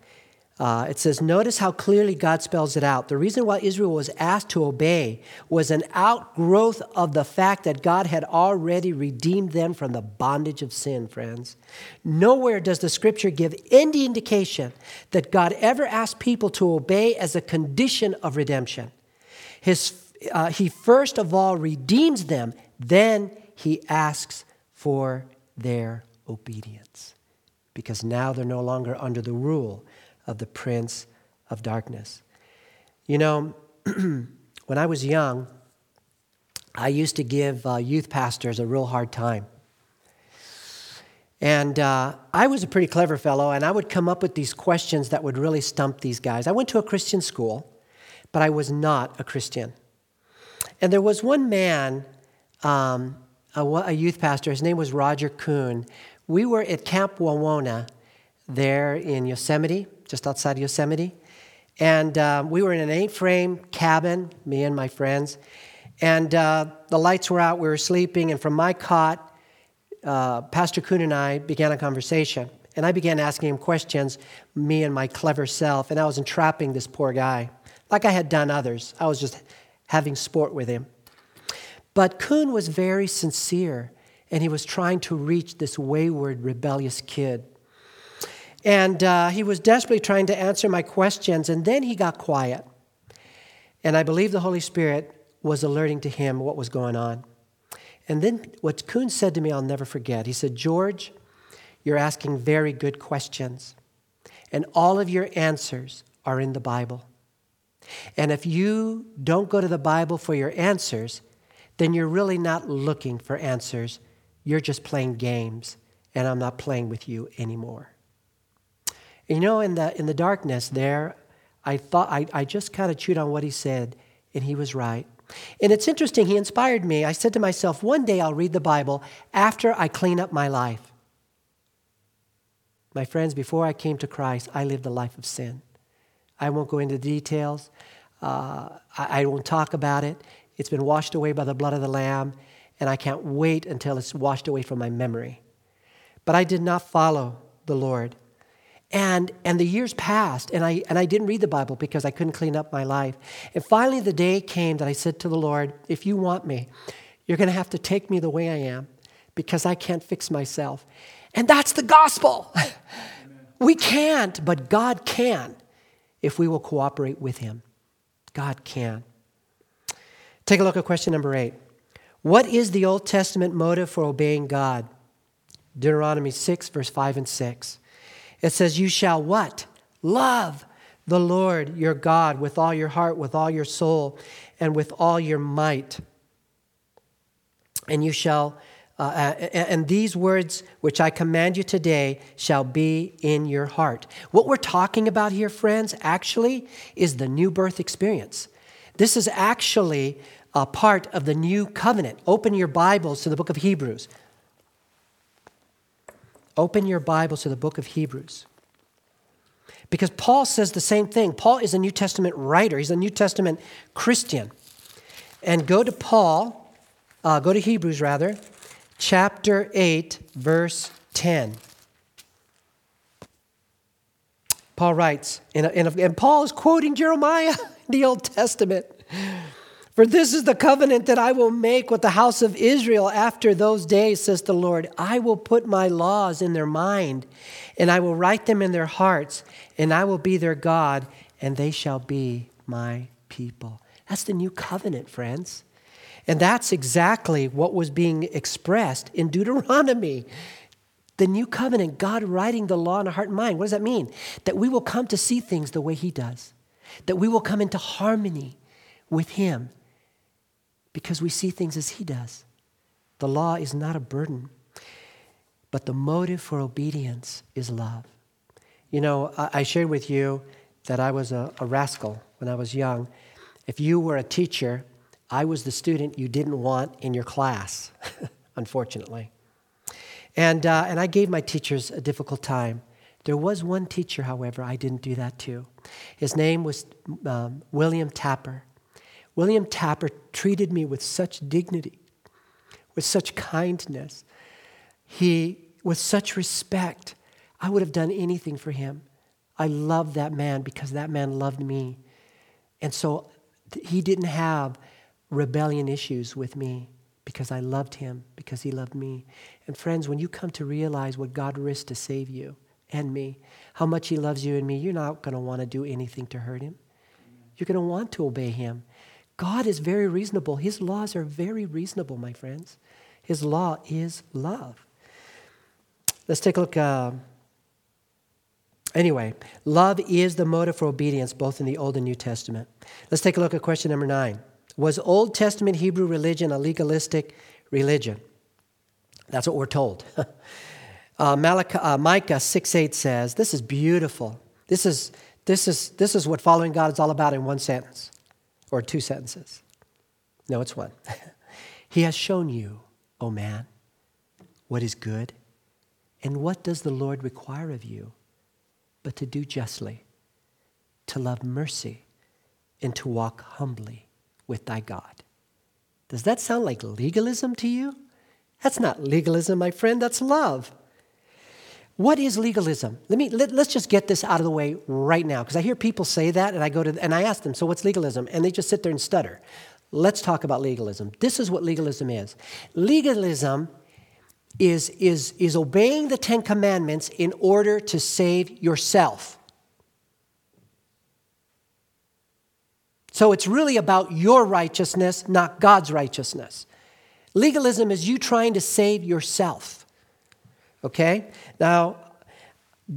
Uh, it says, notice how clearly God spells it out. The reason why Israel was asked to obey was an outgrowth of the fact that God had already redeemed them from the bondage of sin, friends. Nowhere does the scripture give any indication that God ever asked people to obey as a condition of redemption. His, uh, he first of all redeems them, then he asks for their obedience because now they're no longer under the rule of the prince of darkness. You know, when I was young, I used to give uh, youth pastors a real hard time. And uh, I was a pretty clever fellow, and I would come up with these questions that would really stump these guys. I went to a Christian school, but I was not a Christian. And there was one man, um, a, a, youth pastor, his name was Roger Kuhn. We were at Camp Wawona there in Yosemite, just outside Yosemite. And uh, we were in an A-frame cabin, me and my friends. And uh, the lights were out, we were sleeping, and from my cot, uh, Pastor Kuhn and I began a conversation. And I began asking him questions, me and my clever self, and I was entrapping this poor guy, like I had done others. I was just having sport with him. But Kuhn was very sincere, and he was trying to reach this wayward, rebellious kid. And uh, he was desperately trying to answer my questions, and then he got quiet. And I believe the Holy Spirit was alerting to him what was going on. And then what Kuhn said to me, I'll never forget. He said, George, you're asking very good questions, and all of your answers are in the Bible. And if you don't go to the Bible for your answers, then you're really not looking for answers. You're just playing games, and I'm not playing with you anymore. You know, in the, in the darkness there, I thought I, I just kind of chewed on what he said, and he was right. And it's interesting, he inspired me. I said to myself, one day I'll read the Bible after I clean up my life. My friends, before I came to Christ, I lived a life of sin. I won't go into details, uh, I, I won't talk about it. It's been washed away by the blood of the Lamb, and I can't wait until it's washed away from my memory. But I did not follow the Lord. And, and the years passed, and I, and I didn't read the Bible because I couldn't clean up my life. And finally, the day came that I said to the Lord, If you want me, you're going to have to take me the way I am because I can't fix myself. And that's the gospel. we can't, but God can if we will cooperate with Him. God can. Take a look at question number eight. What is the Old Testament motive for obeying God? Deuteronomy 6, verse 5 and 6. It says, You shall what? Love the Lord your God with all your heart, with all your soul, and with all your might. And you shall, uh, uh and these words which I command you today shall be in your heart. What we're talking about here, friends, actually is the new birth experience. This is actually a part of the new covenant. Open your Bibles to the book of Hebrews. Open your Bibles to the book of Hebrews. Because Paul says the same thing. Paul is a New Testament writer, he's a New Testament Christian. And go to Paul, uh, go to Hebrews rather, chapter 8, verse 10. Paul writes, and, and Paul is quoting Jeremiah, in the Old Testament. For this is the covenant that I will make with the house of Israel after those days, says the Lord. I will put my laws in their mind, and I will write them in their hearts, and I will be their God, and they shall be my people. That's the new covenant, friends. And that's exactly what was being expressed in Deuteronomy. The new covenant, God writing the law in our heart and mind. What does that mean? That we will come to see things the way He does, that we will come into harmony with Him because we see things as He does. The law is not a burden, but the motive for obedience is love. You know, I shared with you that I was a, a rascal when I was young. If you were a teacher, I was the student you didn't want in your class, unfortunately. And, uh, and I gave my teachers a difficult time. There was one teacher, however, I didn't do that to. His name was um, William Tapper. William Tapper treated me with such dignity, with such kindness, he, with such respect. I would have done anything for him. I loved that man because that man loved me. And so he didn't have rebellion issues with me because I loved him, because he loved me. And friends, when you come to realize what God risked to save you and me, how much he loves you and me, you're not going to want to do anything to hurt him. You're going to want to obey him. God is very reasonable. His laws are very reasonable, my friends. His law is love. Let's take a look. Uh, Anyway, love is the motive for obedience both in the Old and New Testament. Let's take a look at question number nine. Was Old Testament Hebrew religion a legalistic religion? That's what we're told. uh, Malachi, uh, Micah 6 8 says, This is beautiful. This is, this, is, this is what following God is all about in one sentence or two sentences. No, it's one. he has shown you, O oh man, what is good. And what does the Lord require of you? but to do justly, to love mercy, and to walk humbly with thy God. Does that sound like legalism to you? That's not legalism, my friend, that's love. What is legalism? Let me let, us just get this out of the way right now because I hear people say that and I go to and I ask them, "So what's legalism?" and they just sit there and stutter. Let's talk about legalism. This is what legalism is. Legalism is, is, is obeying the Ten Commandments in order to save yourself. So it's really about your righteousness, not God's righteousness. Legalism is you trying to save yourself. Okay? Now,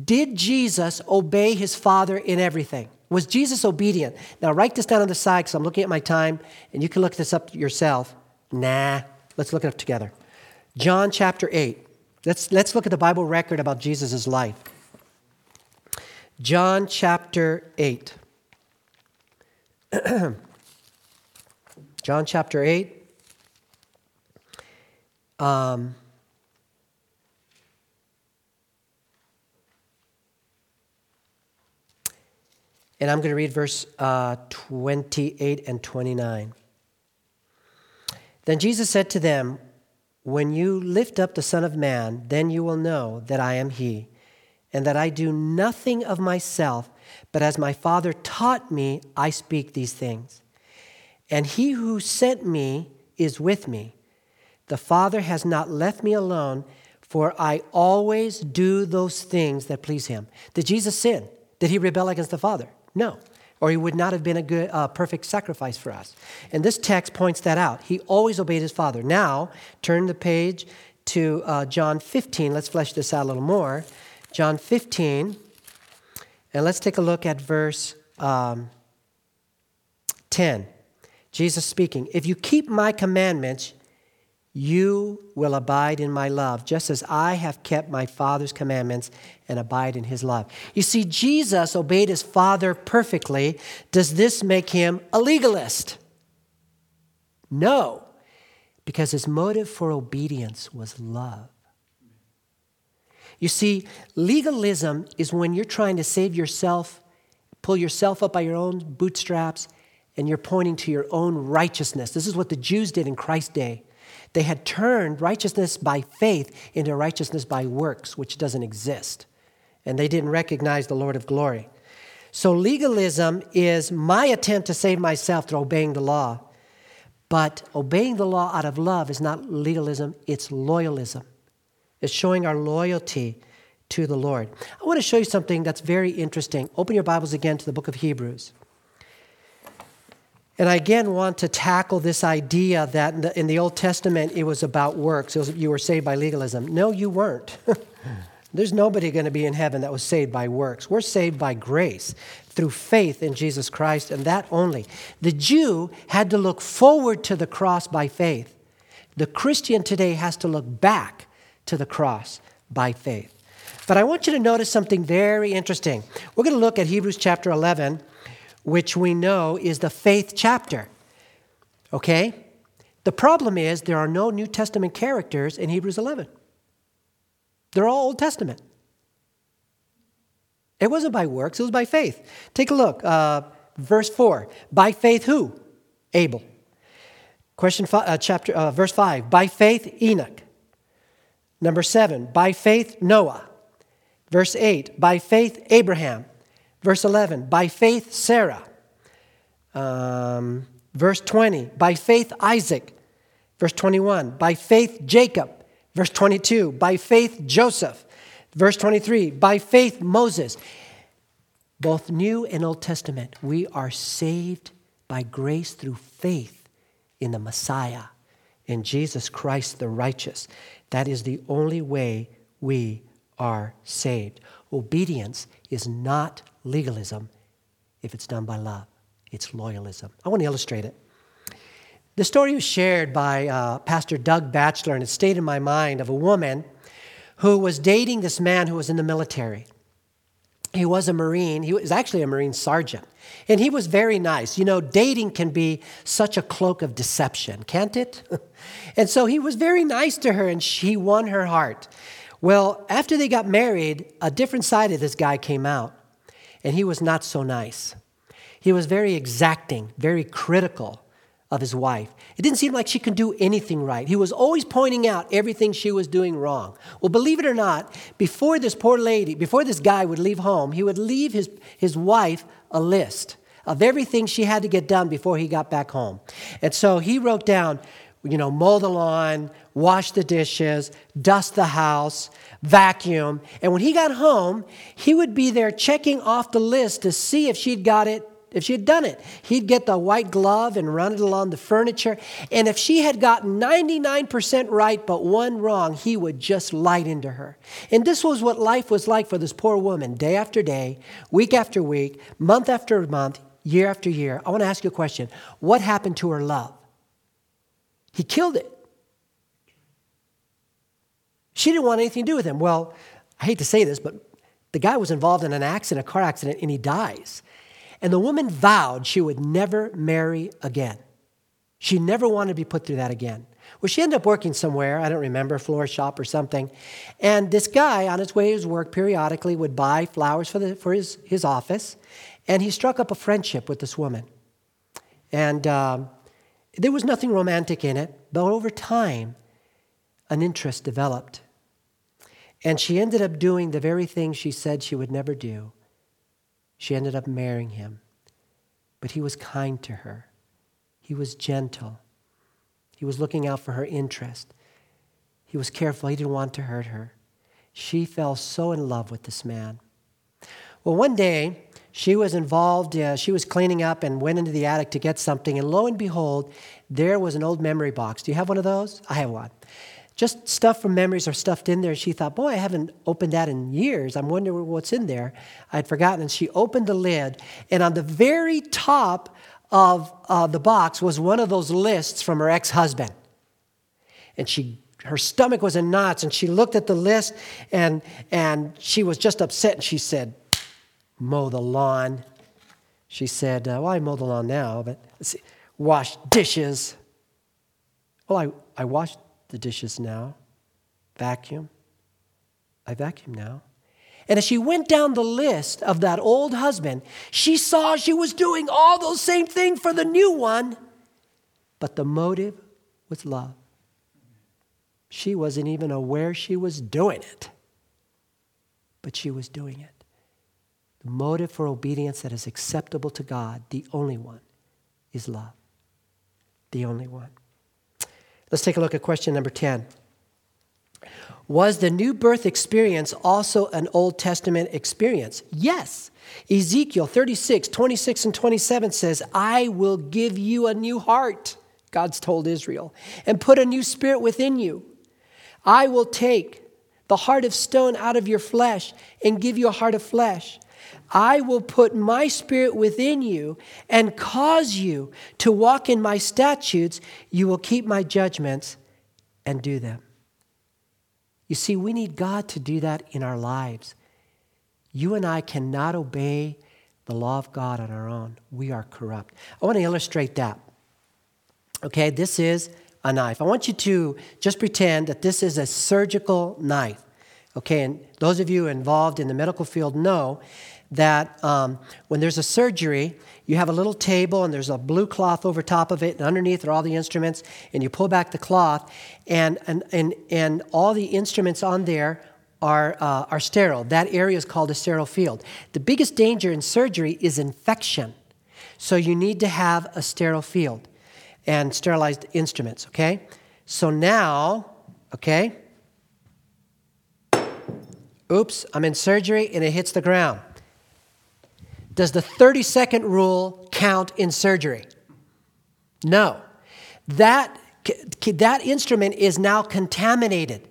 did Jesus obey his Father in everything? Was Jesus obedient? Now, write this down on the side because I'm looking at my time and you can look this up yourself. Nah, let's look it up together. John chapter 8. Let's, let's look at the Bible record about Jesus' life. John chapter 8. John chapter 8. Um, and I'm going to read verse uh, 28 and 29. Then Jesus said to them, when you lift up the Son of Man, then you will know that I am He, and that I do nothing of myself, but as my Father taught me, I speak these things. And He who sent me is with me. The Father has not left me alone, for I always do those things that please Him. Did Jesus sin? Did He rebel against the Father? No or he would not have been a good, uh, perfect sacrifice for us. And this text points that out. He always obeyed his father. Now, turn the page to uh, John 15. Let's flesh this out a little more. John 15, and let's take a look at verse um, 10. Jesus speaking, If you keep my commandments, you will abide in my love, just as I have kept my Father's commandments and abide in his love. You see, Jesus obeyed his Father perfectly. Does this make him a legalist? No, because his motive for obedience was love. You see, legalism is when you're trying to save yourself, pull yourself up by your own bootstraps, and you're pointing to your own righteousness. This is what the Jews did in Christ's day. They had turned righteousness by faith into righteousness by works, which doesn't exist. And they didn't recognize the Lord of glory. So legalism is my attempt to save myself through obeying the law. But obeying the law out of love is not legalism, it's loyalism. It's showing our loyalty to the Lord. I want to show you something that's very interesting. Open your Bibles again to the book of Hebrews. And I again want to tackle this idea that in the, in the Old Testament it was about works. Was, you were saved by legalism. No, you weren't. There's nobody going to be in heaven that was saved by works. We're saved by grace through faith in Jesus Christ, and that only. The Jew had to look forward to the cross by faith. The Christian today has to look back to the cross by faith. But I want you to notice something very interesting. We're going to look at Hebrews chapter 11, which we know is the faith chapter. Okay? The problem is there are no New Testament characters in Hebrews 11. They're all Old Testament. It wasn't by works, it was by faith. Take a look. Uh, verse 4. By faith, who? Abel. Question five, uh, chapter, uh, verse 5. By faith, Enoch. Number 7. By faith, Noah. Verse 8. By faith, Abraham. Verse 11. By faith, Sarah. Um, verse 20. By faith, Isaac. Verse 21. By faith, Jacob. Verse 22, by faith, Joseph. Verse 23, by faith, Moses. Both New and Old Testament, we are saved by grace through faith in the Messiah, in Jesus Christ the righteous. That is the only way we are saved. Obedience is not legalism if it's done by love, it's loyalism. I want to illustrate it. The story was shared by uh, Pastor Doug Batchelor, and it stayed in my mind of a woman who was dating this man who was in the military. He was a Marine, he was actually a Marine sergeant, and he was very nice. You know, dating can be such a cloak of deception, can't it? and so he was very nice to her, and she won her heart. Well, after they got married, a different side of this guy came out, and he was not so nice. He was very exacting, very critical of his wife. It didn't seem like she could do anything right. He was always pointing out everything she was doing wrong. Well, believe it or not, before this poor lady, before this guy would leave home, he would leave his, his wife a list of everything she had to get done before he got back home. And so he wrote down, you know, mow the lawn, wash the dishes, dust the house, vacuum. And when he got home, he would be there checking off the list to see if she'd got it if she had done it. He'd get the white glove and run it along the furniture. And if she had gotten 99% right but one wrong, he would just light into her. And this was what life was like for this poor woman, day after day, week after week, month after month, year after year. I want to ask you a question What happened to her love? He killed it. She didn't want anything to do with him. Well, I hate to say this, but the guy was involved in an accident, a car accident, and he dies. And the woman vowed she would never marry again. She never wanted to be put through that again. Well, she ended up working somewhere, I don't remember, floor shop or something. And this guy, on his way to his work, periodically would buy flowers for, the, for his, his office. And he struck up a friendship with this woman. And um, there was nothing romantic in it, but over time, an interest developed. And she ended up doing the very thing she said she would never do. She ended up marrying him. But he was kind to her, he was gentle, he was looking out for her interest. He was careful, he didn't want to hurt her. She fell so in love with this man. Well, one day, she was involved, uh, she was cleaning up and went into the attic to get something, and lo and behold, there was an old memory box. Do you have one of those? I have one just stuff from memories are stuffed in there. She thought, boy, I haven't opened that in years. I'm wondering what's in there. I'd forgotten. And she opened the lid, and on the very top of uh, the box was one of those lists from her ex husband. And she her stomach was in knots and she looked at the list and and she was just upset and she said mow the lawn she said uh, well i mow the lawn now but see, wash dishes well i, I washed the dishes now. Vacuum. I vacuum now. And as she went down the list of that old husband, she saw she was doing all those same things for the new one, but the motive was love. She wasn't even aware she was doing it, but she was doing it. The motive for obedience that is acceptable to God, the only one, is love. The only one. Let's take a look at question number 10. Was the new birth experience also an Old Testament experience? Yes. Ezekiel 36, 26, and 27 says, I will give you a new heart, God's told Israel, and put a new spirit within you. I will take the heart of stone out of your flesh and give you a heart of flesh. I will put my spirit within you and cause you to walk in my statutes. You will keep my judgments and do them. You see, we need God to do that in our lives. You and I cannot obey the law of God on our own. We are corrupt. I want to illustrate that. Okay, this is a knife. I want you to just pretend that this is a surgical knife. Okay, and those of you involved in the medical field know that um, when there's a surgery, you have a little table and there's a blue cloth over top of it, and underneath are all the instruments, and you pull back the cloth, and, and, and, and all the instruments on there are, uh, are sterile. That area is called a sterile field. The biggest danger in surgery is infection. So you need to have a sterile field and sterilized instruments, okay? So now, okay? Oops, I'm in surgery and it hits the ground. Does the 30 second rule count in surgery? No. That, that instrument is now contaminated.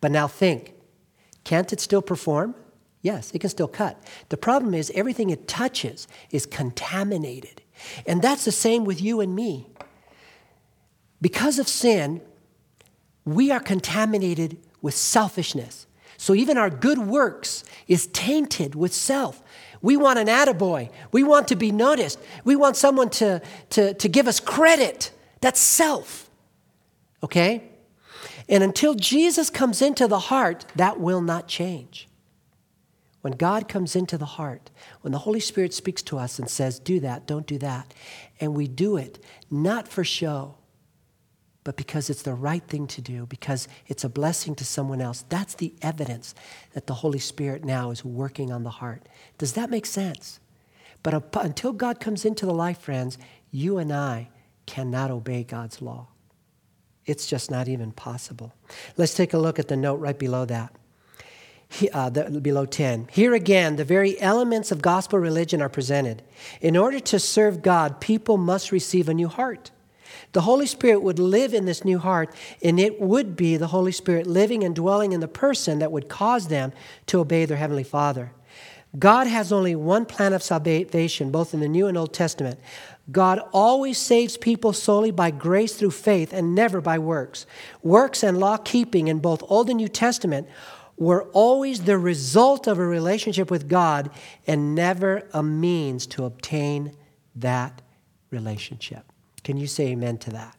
But now think can't it still perform? Yes, it can still cut. The problem is everything it touches is contaminated. And that's the same with you and me. Because of sin, we are contaminated with selfishness. So even our good works is tainted with self. We want an attaboy. We want to be noticed. We want someone to, to, to give us credit. That's self. Okay? And until Jesus comes into the heart, that will not change. When God comes into the heart, when the Holy Spirit speaks to us and says, do that, don't do that, and we do it not for show, but because it's the right thing to do, because it's a blessing to someone else, that's the evidence that the Holy Spirit now is working on the heart. Does that make sense? But until God comes into the life, friends, you and I cannot obey God's law. It's just not even possible. Let's take a look at the note right below that. Uh, the, below 10. Here again, the very elements of gospel religion are presented. In order to serve God, people must receive a new heart. The Holy Spirit would live in this new heart, and it would be the Holy Spirit living and dwelling in the person that would cause them to obey their Heavenly Father. God has only one plan of salvation, both in the New and Old Testament. God always saves people solely by grace through faith and never by works. Works and law keeping in both Old and New Testament were always the result of a relationship with God and never a means to obtain that relationship. Can you say amen to that?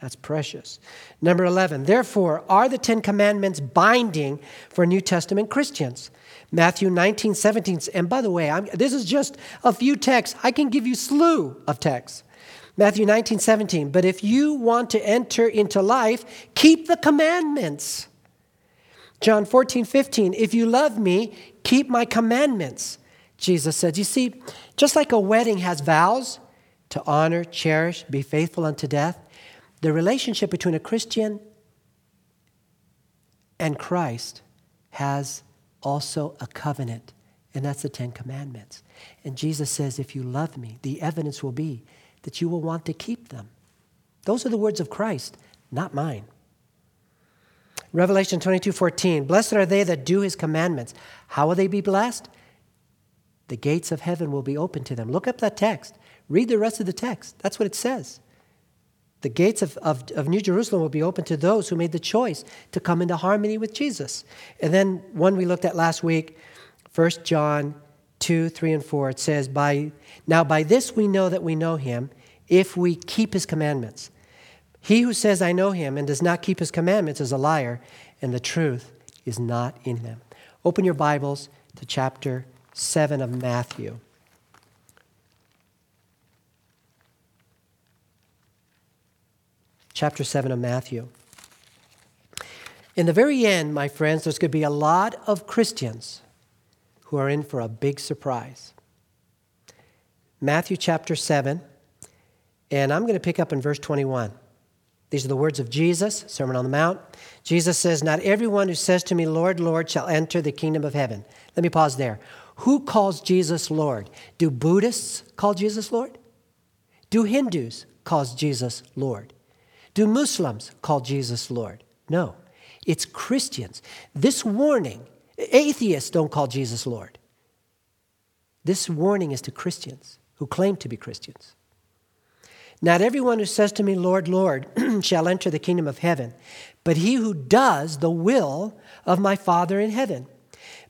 That's precious. Number 11, therefore, are the Ten Commandments binding for New Testament Christians? Matthew 19, 17. And by the way, I'm, this is just a few texts. I can give you slew of texts. Matthew 19, 17. But if you want to enter into life, keep the commandments. John 14, 15. If you love me, keep my commandments. Jesus said, You see, just like a wedding has vows to honor, cherish, be faithful unto death, the relationship between a Christian and Christ has also a covenant, and that's the Ten Commandments. And Jesus says, If you love me, the evidence will be that you will want to keep them. Those are the words of Christ, not mine. Revelation 22 14. Blessed are they that do his commandments. How will they be blessed? The gates of heaven will be open to them. Look up that text. Read the rest of the text. That's what it says. The gates of, of, of, New Jerusalem will be open to those who made the choice to come into harmony with Jesus. And then one we looked at last week, 1 John 2, 3, and 4, it says, by, Now by this we know that we know him, if we keep his commandments. He who says, I know him, and does not keep his commandments is a liar, and the truth is not in him. Open your Bibles to chapter 7 of Matthew. Chapter 7 of Matthew. In the very end, my friends, there's going to be a lot of Christians who are in for a big surprise. Matthew chapter 7, and I'm going to pick up in verse 21. These are the words of Jesus, Sermon on the Mount. Jesus says, Not everyone who says to me, Lord, Lord, shall enter the kingdom of heaven. Let me pause there. Who calls Jesus Lord? Do Buddhists call Jesus Lord? Do Hindus call Jesus Lord? Do Muslims call Jesus Lord? No. It's Christians. This warning, atheists don't call Jesus Lord. This warning is to Christians who claim to be Christians. Not everyone who says to me, Lord, Lord, shall enter the kingdom of heaven, but he who does the will of my Father in heaven.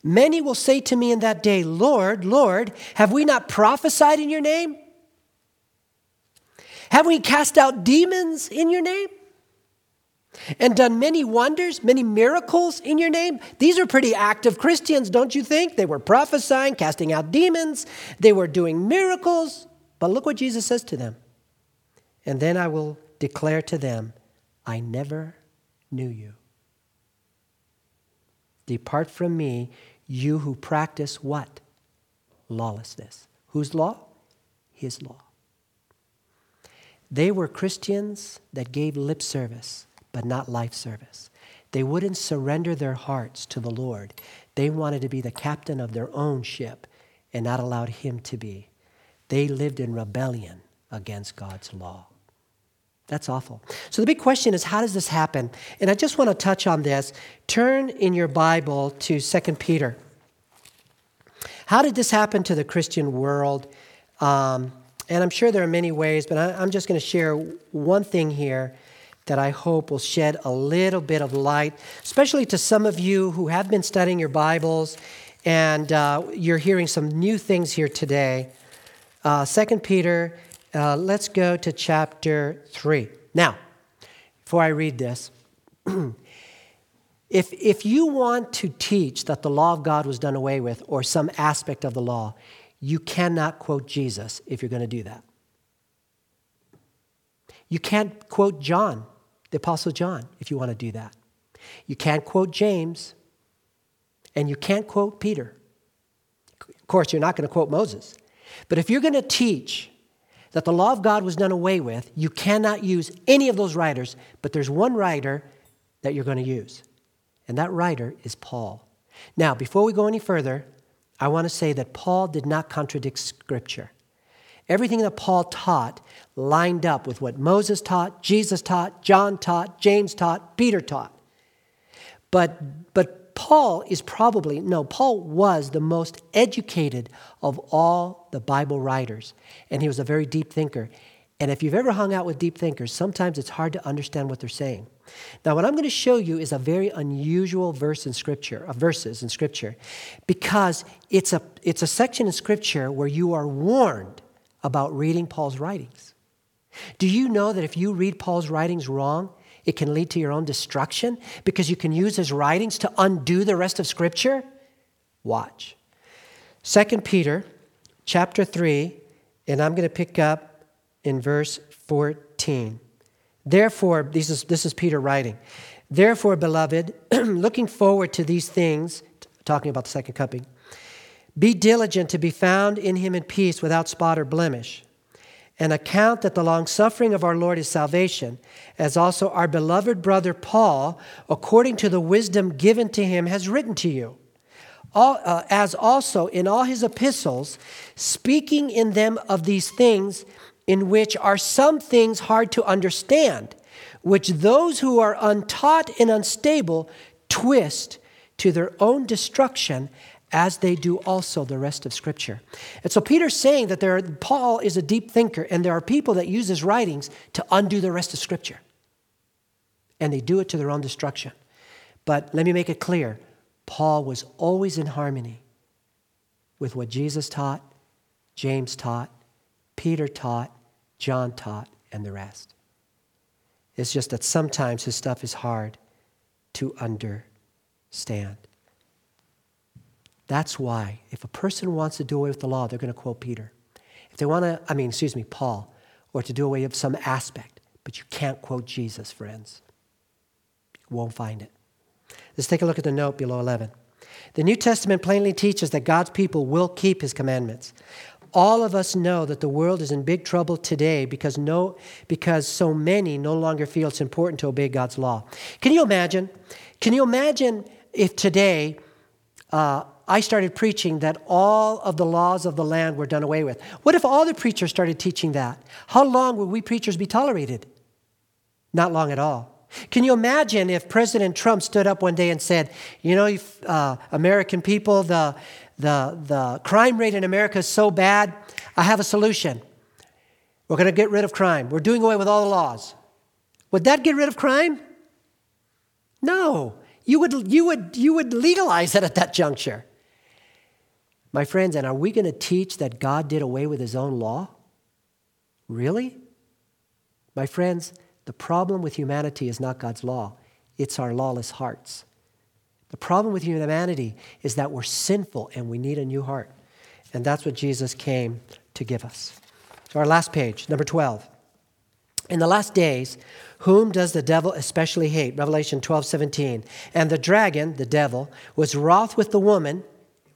Many will say to me in that day, Lord, Lord, have we not prophesied in your name? Have we cast out demons in your name? And done many wonders, many miracles in your name? These are pretty active Christians, don't you think? They were prophesying, casting out demons, they were doing miracles. But look what Jesus says to them. And then I will declare to them, I never knew you. Depart from me, you who practice what? Lawlessness. Whose law? His law. They were Christians that gave lip service, but not life service. They wouldn't surrender their hearts to the Lord. They wanted to be the captain of their own ship and not allowed Him to be. They lived in rebellion against God's law. That's awful. So the big question is how does this happen? And I just want to touch on this. Turn in your Bible to 2 Peter. How did this happen to the Christian world? Um, and I'm sure there are many ways, but I, I'm just going to share one thing here that I hope will shed a little bit of light, especially to some of you who have been studying your Bibles and uh, you're hearing some new things here today. Uh, 2 Peter uh, let's go to chapter 3. Now, before I read this, if, if you want to teach that the law of God was done away with or some aspect of the law, you cannot quote Jesus if you're going to do that. You can't quote John, the Apostle John, if you want to do that. You can't quote James, and you can't quote Peter. Of course, you're not going to quote Moses. But if you're going to teach that the law of God was done away with, you cannot use any of those writers, but there's one writer that you're going to use. And that writer is Paul. Now, before we go any further, I want to say that Paul did not contradict Scripture. Everything that Paul taught lined up with what Moses taught, Jesus taught, John taught, James taught, Peter taught. But, but Paul is probably, no, Paul was the most educated of all the Bible writers, and he was a very deep thinker. And if you've ever hung out with deep thinkers, sometimes it's hard to understand what they're saying. Now, what I'm going to show you is a very unusual verse in Scripture, of verses in Scripture, because it's a, it's a section in Scripture where you are warned about reading Paul's writings. Do you know that if you read Paul's writings wrong, it can lead to your own destruction because you can use his writings to undo the rest of Scripture. Watch. 2 Peter chapter 3, and I'm going to pick up in verse 14. Therefore, this is, this is Peter writing. Therefore, beloved, looking forward to these things, talking about the second coming, be diligent to be found in him in peace without spot or blemish and account that the long suffering of our Lord is salvation, as also our beloved brother Paul, according to the wisdom given to him, has written to you. All, uh, as also in all his epistles, speaking in them of these things, in which are some things hard to understand, which those who are untaught and unstable twist to their own destruction as they do also the rest of Scripture. And so Peter's saying that there, Paul is a deep thinker, and there are people that use his writings to undo the rest of Scripture. And they do it to their own destruction. But let me make it clear Paul was always in harmony with what Jesus taught, James taught, Peter taught, John taught, and the rest. It's just that sometimes his stuff is hard to understand. That's why, if a person wants to do away with the law, they're going to quote Peter. If they want to, I mean, excuse me, Paul, or to do away with some aspect, but you can't quote Jesus, friends. You won't find it. Let's take a look at the note below 11. The New Testament plainly teaches that God's people will keep his commandments. All of us know that the world is in big trouble today because, no, because so many no longer feel it's important to obey God's law. Can you imagine? Can you imagine if today uh, I started preaching that all of the laws of the land were done away with. What if all the preachers started teaching that? How long would we preachers be tolerated? Not long at all. Can you imagine if President Trump stood up one day and said, You know, uh, American people, the, the, the crime rate in America is so bad, I have a solution. We're going to get rid of crime. We're doing away with all the laws. Would that get rid of crime? No. You would, you would, you would legalize it at that juncture. My friends, and are we going to teach that God did away with his own law? Really? My friends, the problem with humanity is not God's law, it's our lawless hearts. The problem with humanity is that we're sinful and we need a new heart. And that's what Jesus came to give us. So, our last page, number 12. In the last days, whom does the devil especially hate? Revelation 12, 17. And the dragon, the devil, was wroth with the woman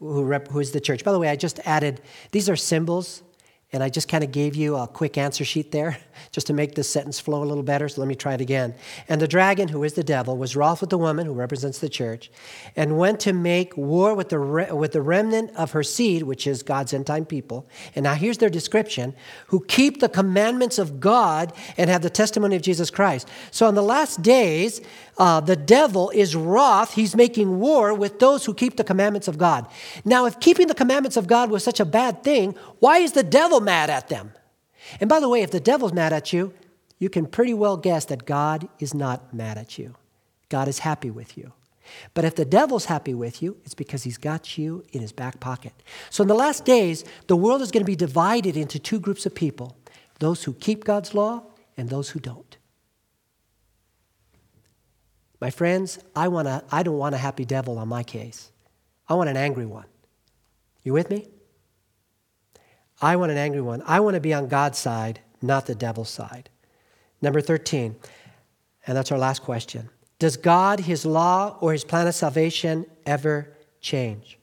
who, who is the church. By the way, I just added, these are symbols and I just kind of gave you a quick answer sheet there just to make this sentence flow a little better. So let me try it again. And the dragon, who is the devil, was wroth with the woman, who represents the church, and went to make war with the, re- with the remnant of her seed, which is God's end time people. And now here's their description who keep the commandments of God and have the testimony of Jesus Christ. So in the last days, uh, the devil is wroth. He's making war with those who keep the commandments of God. Now, if keeping the commandments of God was such a bad thing, why is the devil mad at them? And by the way, if the devil's mad at you, you can pretty well guess that God is not mad at you. God is happy with you. But if the devil's happy with you, it's because he's got you in his back pocket. So in the last days, the world is going to be divided into two groups of people those who keep God's law and those who don't. My friends, I, wanna, I don't want a happy devil on my case. I want an angry one. You with me? I want an angry one. I want to be on God's side, not the devil's side. Number 13, and that's our last question. Does God, his law, or his plan of salvation ever change?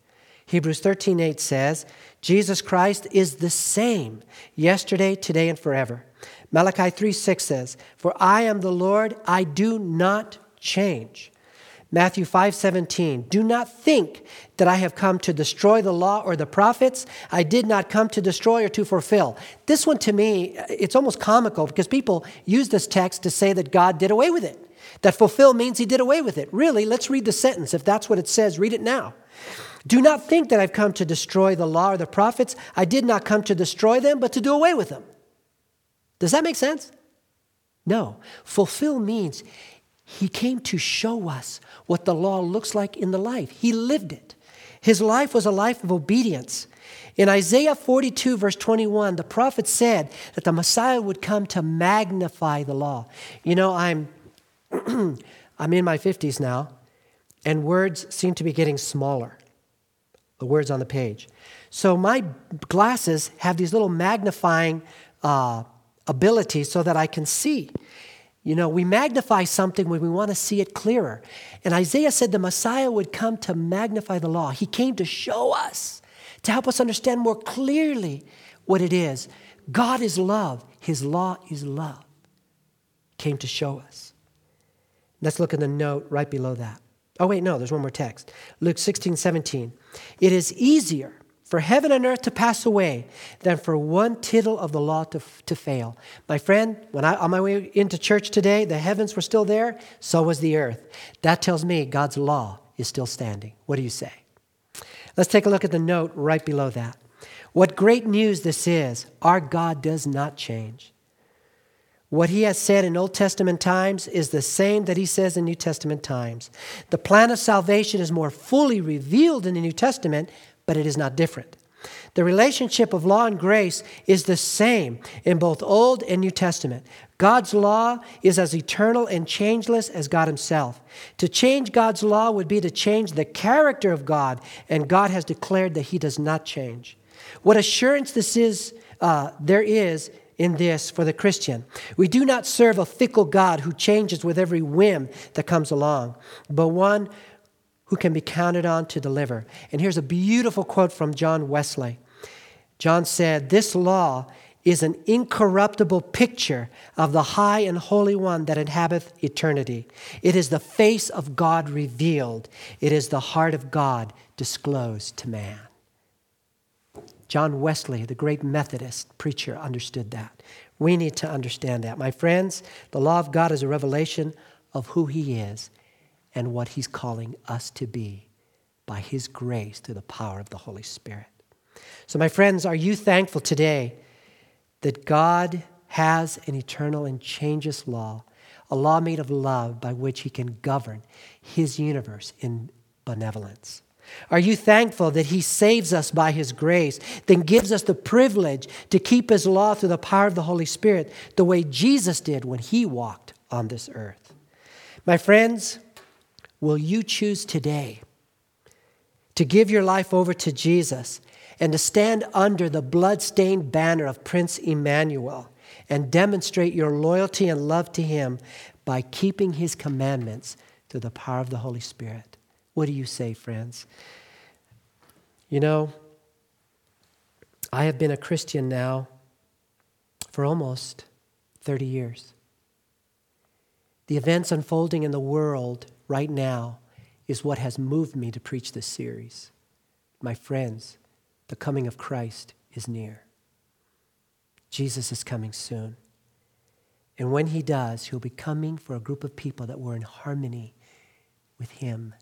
Hebrews 13, 8 says, Jesus Christ is the same yesterday, today, and forever. Malachi 3, 6 says, For I am the Lord, I do not change. Matthew 5:17 Do not think that I have come to destroy the law or the prophets I did not come to destroy or to fulfill. This one to me it's almost comical because people use this text to say that God did away with it. That fulfill means he did away with it. Really, let's read the sentence if that's what it says, read it now. Do not think that I've come to destroy the law or the prophets. I did not come to destroy them, but to do away with them. Does that make sense? No. Fulfill means he came to show us what the law looks like in the life. He lived it. His life was a life of obedience. In Isaiah 42, verse 21, the prophet said that the Messiah would come to magnify the law. You know, I'm, I'm in my 50s now, and words seem to be getting smaller, the words on the page. So my glasses have these little magnifying uh, abilities so that I can see. You know, we magnify something when we want to see it clearer. And Isaiah said the Messiah would come to magnify the law. He came to show us, to help us understand more clearly what it is. God is love, His law is love. Came to show us. Let's look at the note right below that. Oh, wait, no, there's one more text. Luke 16, 17. It is easier for heaven and earth to pass away than for one tittle of the law to, to fail. My friend, when I on my way into church today, the heavens were still there, so was the earth. That tells me God's law is still standing. What do you say? Let's take a look at the note right below that. What great news this is. Our God does not change. What he has said in Old Testament times is the same that he says in New Testament times. The plan of salvation is more fully revealed in the New Testament but it is not different. The relationship of law and grace is the same in both Old and New Testament. God's law is as eternal and changeless as God Himself. To change God's law would be to change the character of God, and God has declared that He does not change. What assurance this is, uh, there is in this for the Christian. We do not serve a fickle God who changes with every whim that comes along, but one who can be counted on to deliver. And here's a beautiful quote from John Wesley. John said, This law is an incorruptible picture of the high and holy one that inhabiteth eternity. It is the face of God revealed, it is the heart of God disclosed to man. John Wesley, the great Methodist preacher, understood that. We need to understand that. My friends, the law of God is a revelation of who He is and what He's calling us to be by His grace through the power of the Holy Spirit. So, my friends, are you thankful today that God has an eternal and changeless law, a law made of love by which He can govern His universe in benevolence? Are you thankful that He saves us by His grace, then gives us the privilege to keep His law through the power of the Holy Spirit, the way Jesus did when He walked on this earth? My friends, will you choose today to give your life over to Jesus and to stand under the blood-stained banner of Prince Emmanuel and demonstrate your loyalty and love to Him by keeping His commandments through the power of the Holy Spirit? What do you say, friends? You know, I have been a Christian now for almost 30 years. The events unfolding in the world right now is what has moved me to preach this series. My friends, the coming of Christ is near. Jesus is coming soon. And when he does, he'll be coming for a group of people that were in harmony with him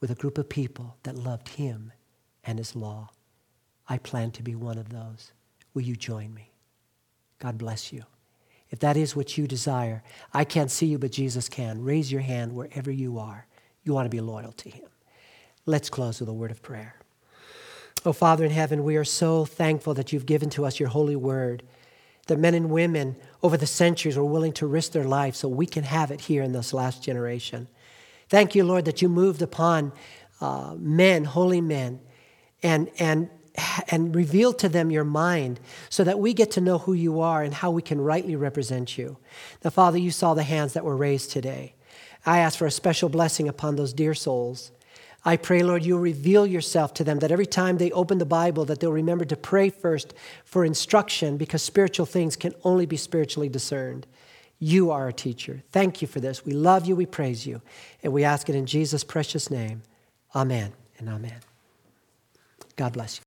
with a group of people that loved him and his law. I plan to be one of those. Will you join me? God bless you. If that is what you desire, I can't see you, but Jesus can. Raise your hand wherever you are. You want to be loyal to him. Let's close with a word of prayer. Oh, Father in heaven, we are so thankful that you've given to us your holy word, that men and women over the centuries were willing to risk their lives so we can have it here in this last generation. Thank you, Lord, that you moved upon uh, men, holy men, and, and, and reveal to them your mind so that we get to know who you are and how we can rightly represent you. Now, Father, you saw the hands that were raised today. I ask for a special blessing upon those dear souls. I pray, Lord, you'll reveal yourself to them, that every time they open the Bible, that they'll remember to pray first for instruction, because spiritual things can only be spiritually discerned. You are a teacher. Thank you for this. We love you. We praise you. And we ask it in Jesus' precious name. Amen and amen. God bless you.